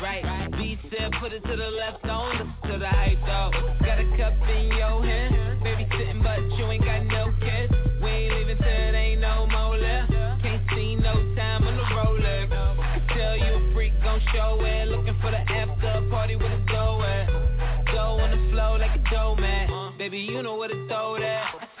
right. B said put it to the left, on to the hype though. Got a cup in your hand, baby sitting, but you ain't got no kiss. We ain't leaving till it ain't no more left. Can't see no time on the roller. Tell you a freak gon' show it. Looking for the after party with a go at. Go on the flow like a dough man. Baby, you know where to throw that.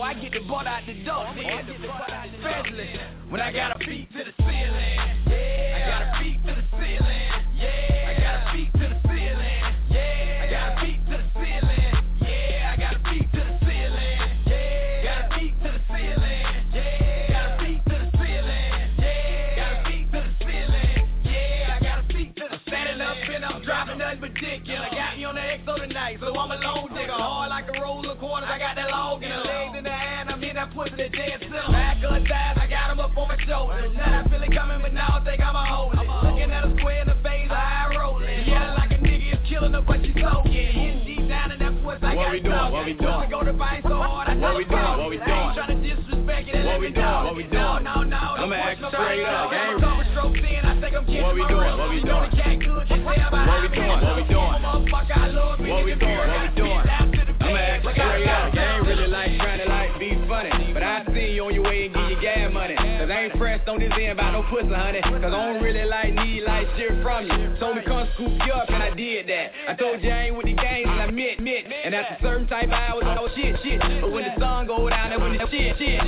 Oh, I get the butt out the door. Specialist. When I got a beat to the ceiling. Yeah. I got a beat to the ceiling. Yeah. I got a beat to the ceiling. Yeah. I got a beat to the ceiling. Yeah. I got a beat to the ceiling. Yeah. Got a beat to the ceiling. Nothing but dick, yeah. Got me on the XO tonight, so I'm a low digger. Hard like a roll of quarters, I got that long pussy to damn self. Back or thighs, I got him up on my shoulders. Now I feel it coming, but now I think I'ma hold it. Looking at her square in the face, I rolling. Yeah, like a nigga is killing her, but she's soaking. Hitting deep down in that pussy, I what got we doing? What we doing? Go to bite so hard, I what we doing? What we doing? I ain't trying to disrespect it. What we doing? What we doing? No, no, no. I'ma act straight up. Ain't stroke thin, I think I'm kidding. What we doing? What we doing? What we doing? What we doing? What we doing? What we doing? I'ma act straight up. on this end about no pussy, honey. Cause I don't really like need like shit from you. Told me come scoop you up and I did that. I told you I ain't with the games and I meant, meant. And after certain type of hours, I was shit, shit. But when the sun go down, and when the shit, shit.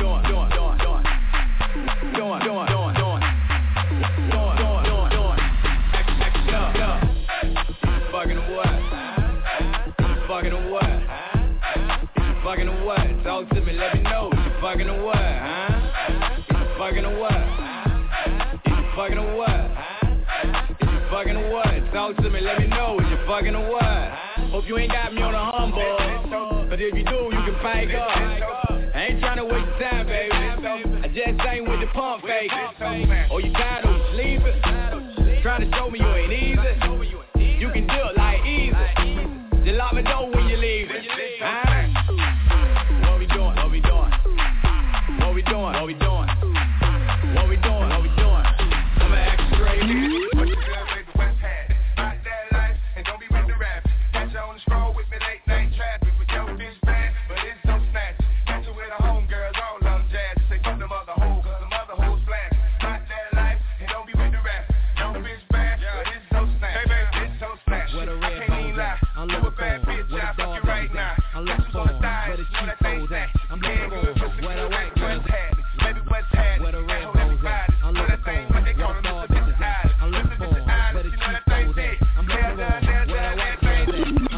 Doing, doing, doing, doing. Doing, doing, doing, doing. Doing, doing, doing, doing. Action, action, up, up. Fucking what? Fucking what? Fucking what? Talk to me, let me know. Fucking what? fucking or what? Is you fucking or what? Is you fucking or what? Talk to me, let me know. Is you fucking or what? Hope you ain't got me on a humble. But if you do, you can pike up. I ain't trying to waste your time, baby. I just ain't with the pump fake. Oh, you tired of sleeping? Trying to show me you ain't easy. You can do it like easy. Just lock the door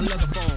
Another phone.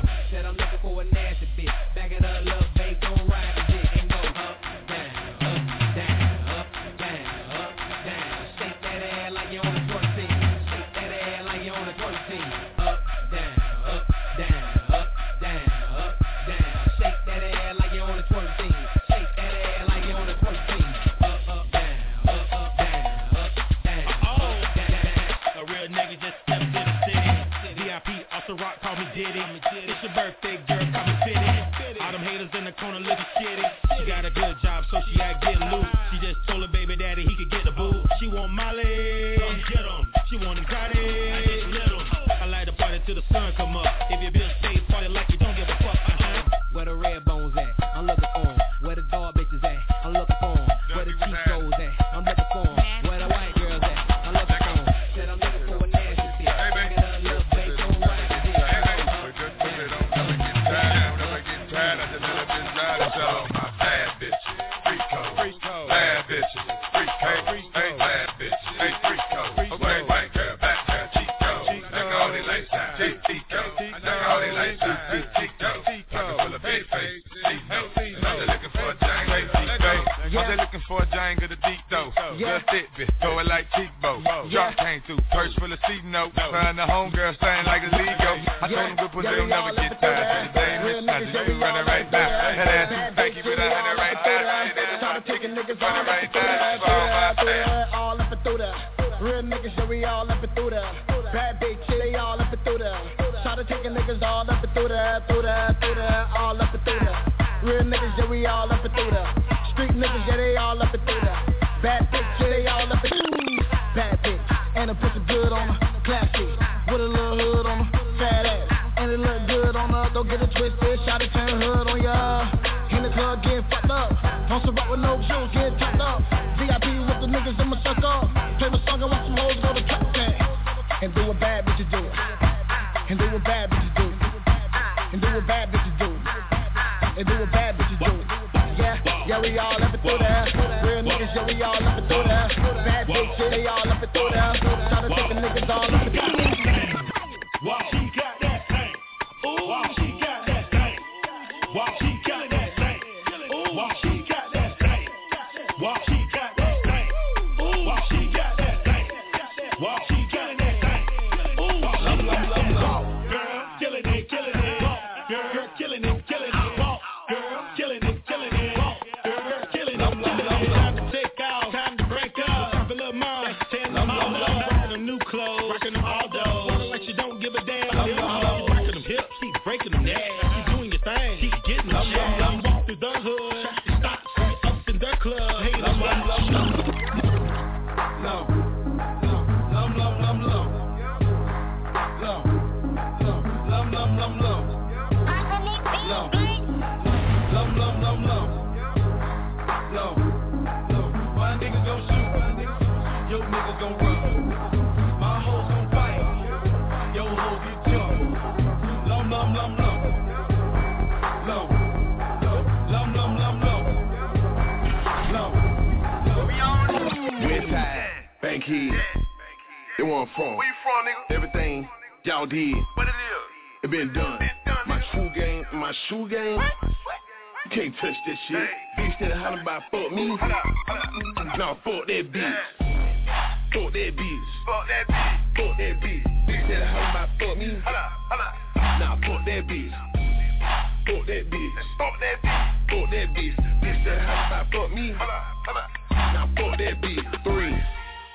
Touch that shit. Bitch that holler about fuck me. Nah, fuck that bitch. Fuck that bitch. Fuck that bitch. Fuck that bitch. Bitch that holler about fuck me. Nah, fuck that bitch. Fuck that bitch. Fuck that bitch. Fuck that bitch. Bitch that holler about fuck me. Nah, fuck that bitch. Three.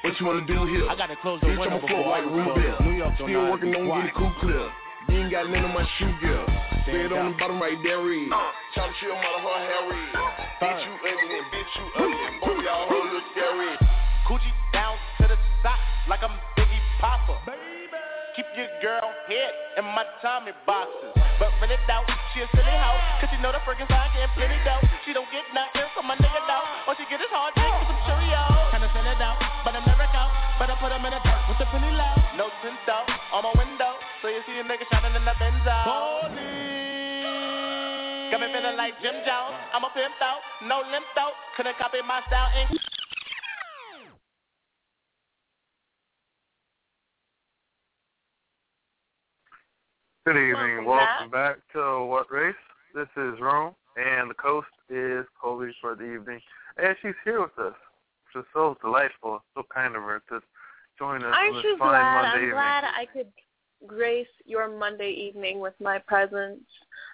What you wanna do here? I gotta close the Bitch, window I'm a before fuck like I room New York Still working on getting cool clear. You ain't got none of my shoe gear. Stand Stand on the bottom right there is. Uh. Try to chill, mother her hair red. Bitch, you ugly and bitch, you ugly. Both y'all hoes look scary. Coochie down to the socks like I'm Biggie Papa. Keep your girl head in my Tommy boxes. But when really doubt she a silly hoe. Cause she know the freaking side getting plenty dough. She don't get nothing from my nigga though. All she get is hard dick with some Cheerios. Kinda send it out, but I'm never out. Better put him in a dirt with the penny low. Got me feeling like Jim Jones. I'm a pimp out, no limp out. Couldn't copy my style and Good evening. Welcome Welcome back to What Race? This is Rome, and the coast is Colby for the evening. And she's here with us, which is so delightful, so kind of her to join us on Aren't this you fine glad? Monday I'm evening. glad I could grace your Monday evening with my presence.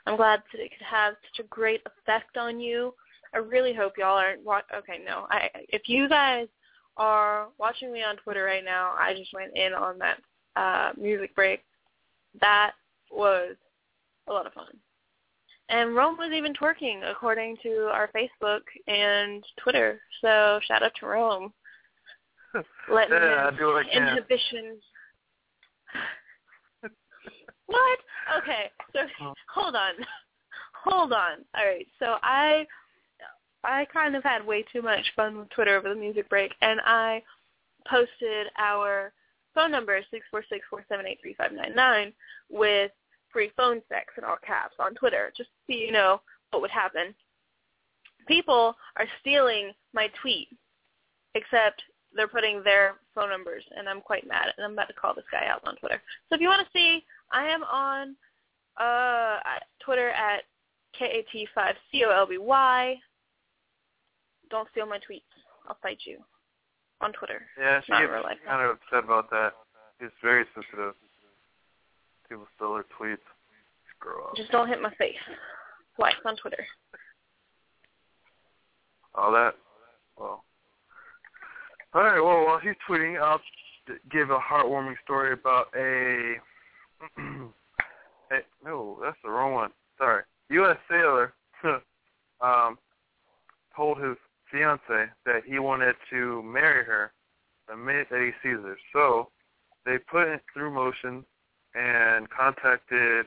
I'm glad that it could have such a great effect on you. I really hope y'all aren't wa- okay. No, I if you guys are watching me on Twitter right now, I just went in on that uh, music break. That was a lot of fun. And Rome was even twerking according to our Facebook and Twitter. So shout out to Rome. Letting Yeah, I do what I can. inhibitions. What? Okay. So oh. hold on. Hold on. All right. So I I kind of had way too much fun with Twitter over the music break and I posted our phone number six four six four seven eight three five nine nine with free phone sex in all caps on Twitter, just so you know what would happen. People are stealing my tweet, except they're putting their phone numbers, and I'm quite mad, and I'm about to call this guy out on Twitter. So if you want to see, I am on uh, at Twitter at KAT5COLBY. Don't steal my tweets. I'll fight you on Twitter. Yeah, she Not gets kind of upset about that. She's very sensitive. People steal her tweets. Grow up. Just don't hit my face. Likes on Twitter. All that. Well. All right. Well, while he's tweeting, I'll give a heartwarming story about a. a no, that's the wrong one. Sorry. U.S. sailor um, told his fiance that he wanted to marry her the minute that he sees her. So they put it through motion and contacted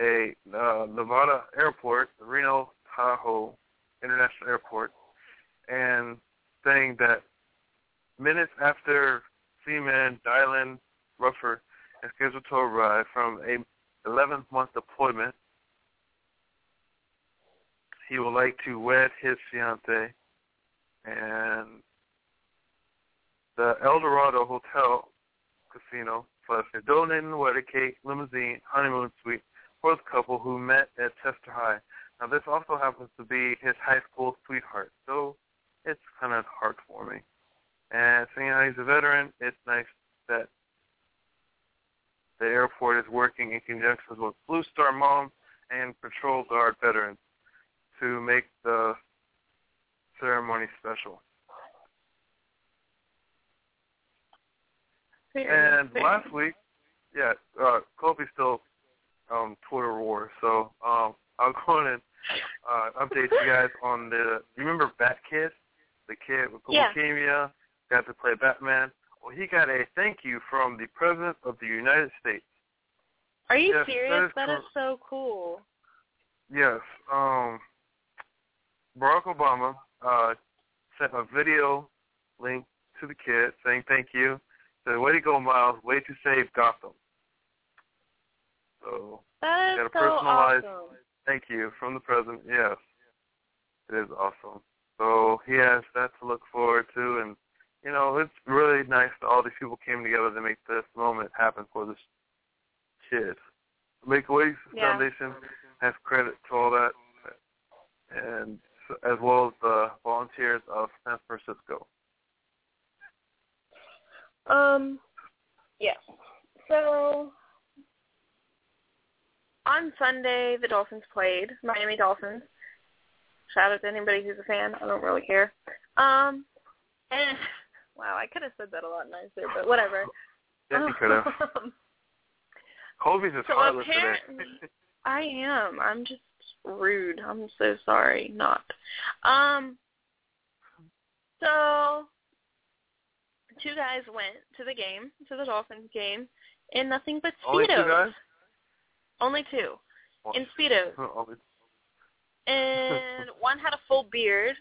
a uh, Nevada airport, Reno Tahoe International Airport, and saying that minutes after Seaman Dylan Ruffer is scheduled to arrive from a 11 month deployment, he would like to wed his fiance and the El Dorado Hotel Casino plus a donating wedding cake, limousine, honeymoon suite for the couple who met at Chester High. Now this also happens to be his high school sweetheart, so it's kind of heartwarming. And seeing how he's a veteran, it's nice that the airport is working in conjunction with Blue Star Mom and Patriot Guard veterans to make the ceremony special. And last week, yeah, uh, Colby's still um, Twitter war, so um, I'll go in and uh, update you guys on the. You remember Bat Kid, the kid with leukemia, Yeah. got to play Batman. Well, he got a thank you from the President of the United States. Are you Yes, that serious? is That is so cool. Yes. Um, Barack Obama uh, sent a video link to the kid saying thank you. Said, way to go, Miles. Way to save Gotham. So, that is got a so personalized awesome. thank you from the president. Yes, it is awesome. So he has that to look forward to, and you know it's really nice that all these people came together to make this moment happen for this kid. Make a Wish Yeah. Foundation has credit to all that, and as well as the volunteers of San Francisco. Um, yeah. So on Sunday, the Dolphins played Miami Dolphins. Shout out to anybody who's a fan. I don't really care. Um, and wow, I could have said that a lot nicer, but whatever. Yes, you could have. Colby's is so heartless today. I am. I'm just rude. I'm so sorry. Not. Um. So two guys went to the game, to the Dolphins game, in nothing but speedos. Only two guys. Only two. In speedos. Only- And one had a full beard,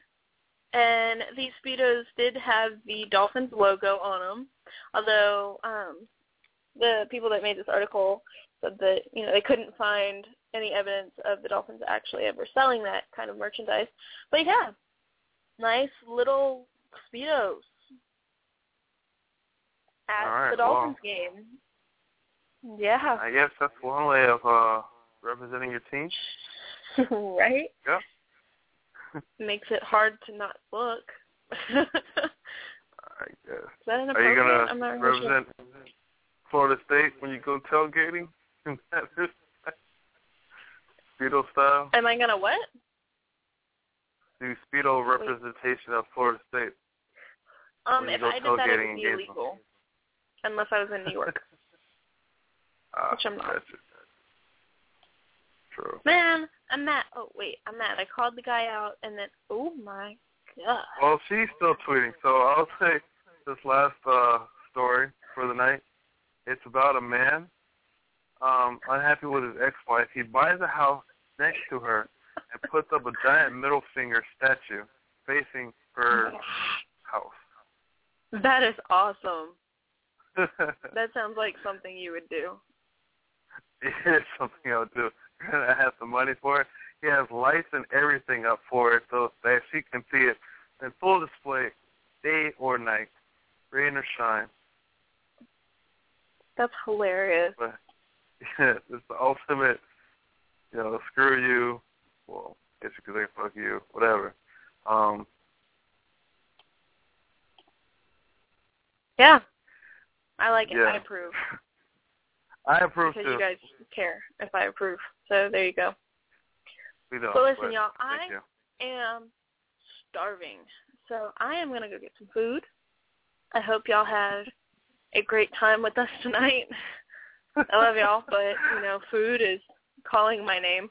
and these speedos did have the Dolphins logo on them. Although um, the people that made this article said that you know they couldn't find any evidence of the Dolphins actually ever selling that kind of merchandise. But yeah, nice little speedos at right, the Dolphins well. game. Yeah, I guess that's one way of uh representing your team. right. Yeah. Makes it hard to not look. Is I guess. that Are you gonna I'm not really sure. Florida State when you go tailgating? Speedo style. Am I gonna what? Do Speedo representation of Florida State. Um, if I did that, it would be illegal. Unless I was in New York. Uh, Which I'm not. True. Man, I'm mad. Oh wait, I'm mad. I called the guy out, and then oh my god. Well, she's still tweeting, so I'll say this last uh story for the night. It's about a man um unhappy with his ex-wife. He buys a house next to her and puts up a giant middle finger statue facing her house. That is awesome. That sounds like something you would do. it is something I would do. I have the money for it. He has lights and everything up for it so that she can see it in full display, day or night, rain or shine. That's hilarious. But yeah, it's the ultimate, you know, screw you. Well, I guess you could say fuck you, whatever. Um, Yeah. I like it. Yeah. I approve. I approve because too. you guys care if I approve. So there you go. we don't. So listen, but y'all, I you. am starving. So I am gonna go get some food. I hope y'all had a great time with us tonight. I love y'all, but you know, food is calling my name.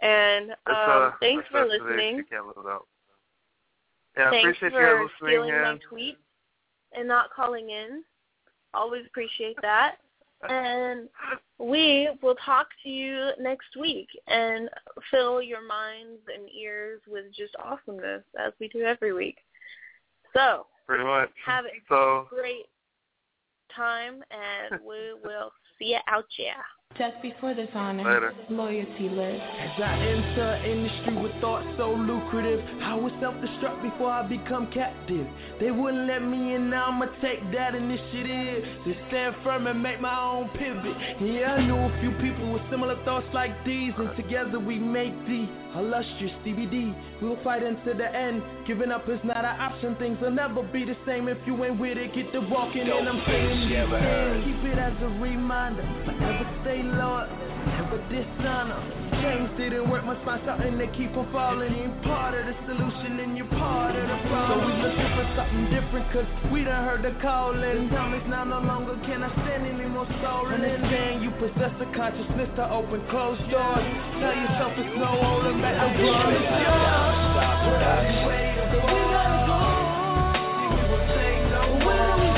And um, uh, thanks for listening. You can't live without. Yeah, Thanks appreciate for you listening. stealing my tweet and not calling in. Always appreciate that. And we will talk to you next week and fill your minds and ears with just awesomeness as we do every week. So pretty much. have a So great time and we will see you out there. Just before this honor, Later. loyalty lives. As I enter an industry with thoughts so lucrative, I was self-destruct before I become captive. They wouldn't let me in, now I'ma take that initiative to stand firm and make my own pivot. Yeah, I knew a few people with similar thoughts like these, and together we make the illustrious DVD. We'll fight until the end. Giving up is not an option. Things will never be the same if you ain't with it. Get to walking, and I'm saying these things. Keep it as a reminder. Forever stay Lord. But dishonor, James didn't work my spots out and they keep on falling. You part of the solution and you're part of the problem. So we looking for something different cause we done heard the calling. Tell me now no longer can I stand anymore stolen. Understand you possess a consciousness to open closed doors. Tell yourself it's no longer matter The world is yours. Stop what I waiting. We gotta go. We will take no.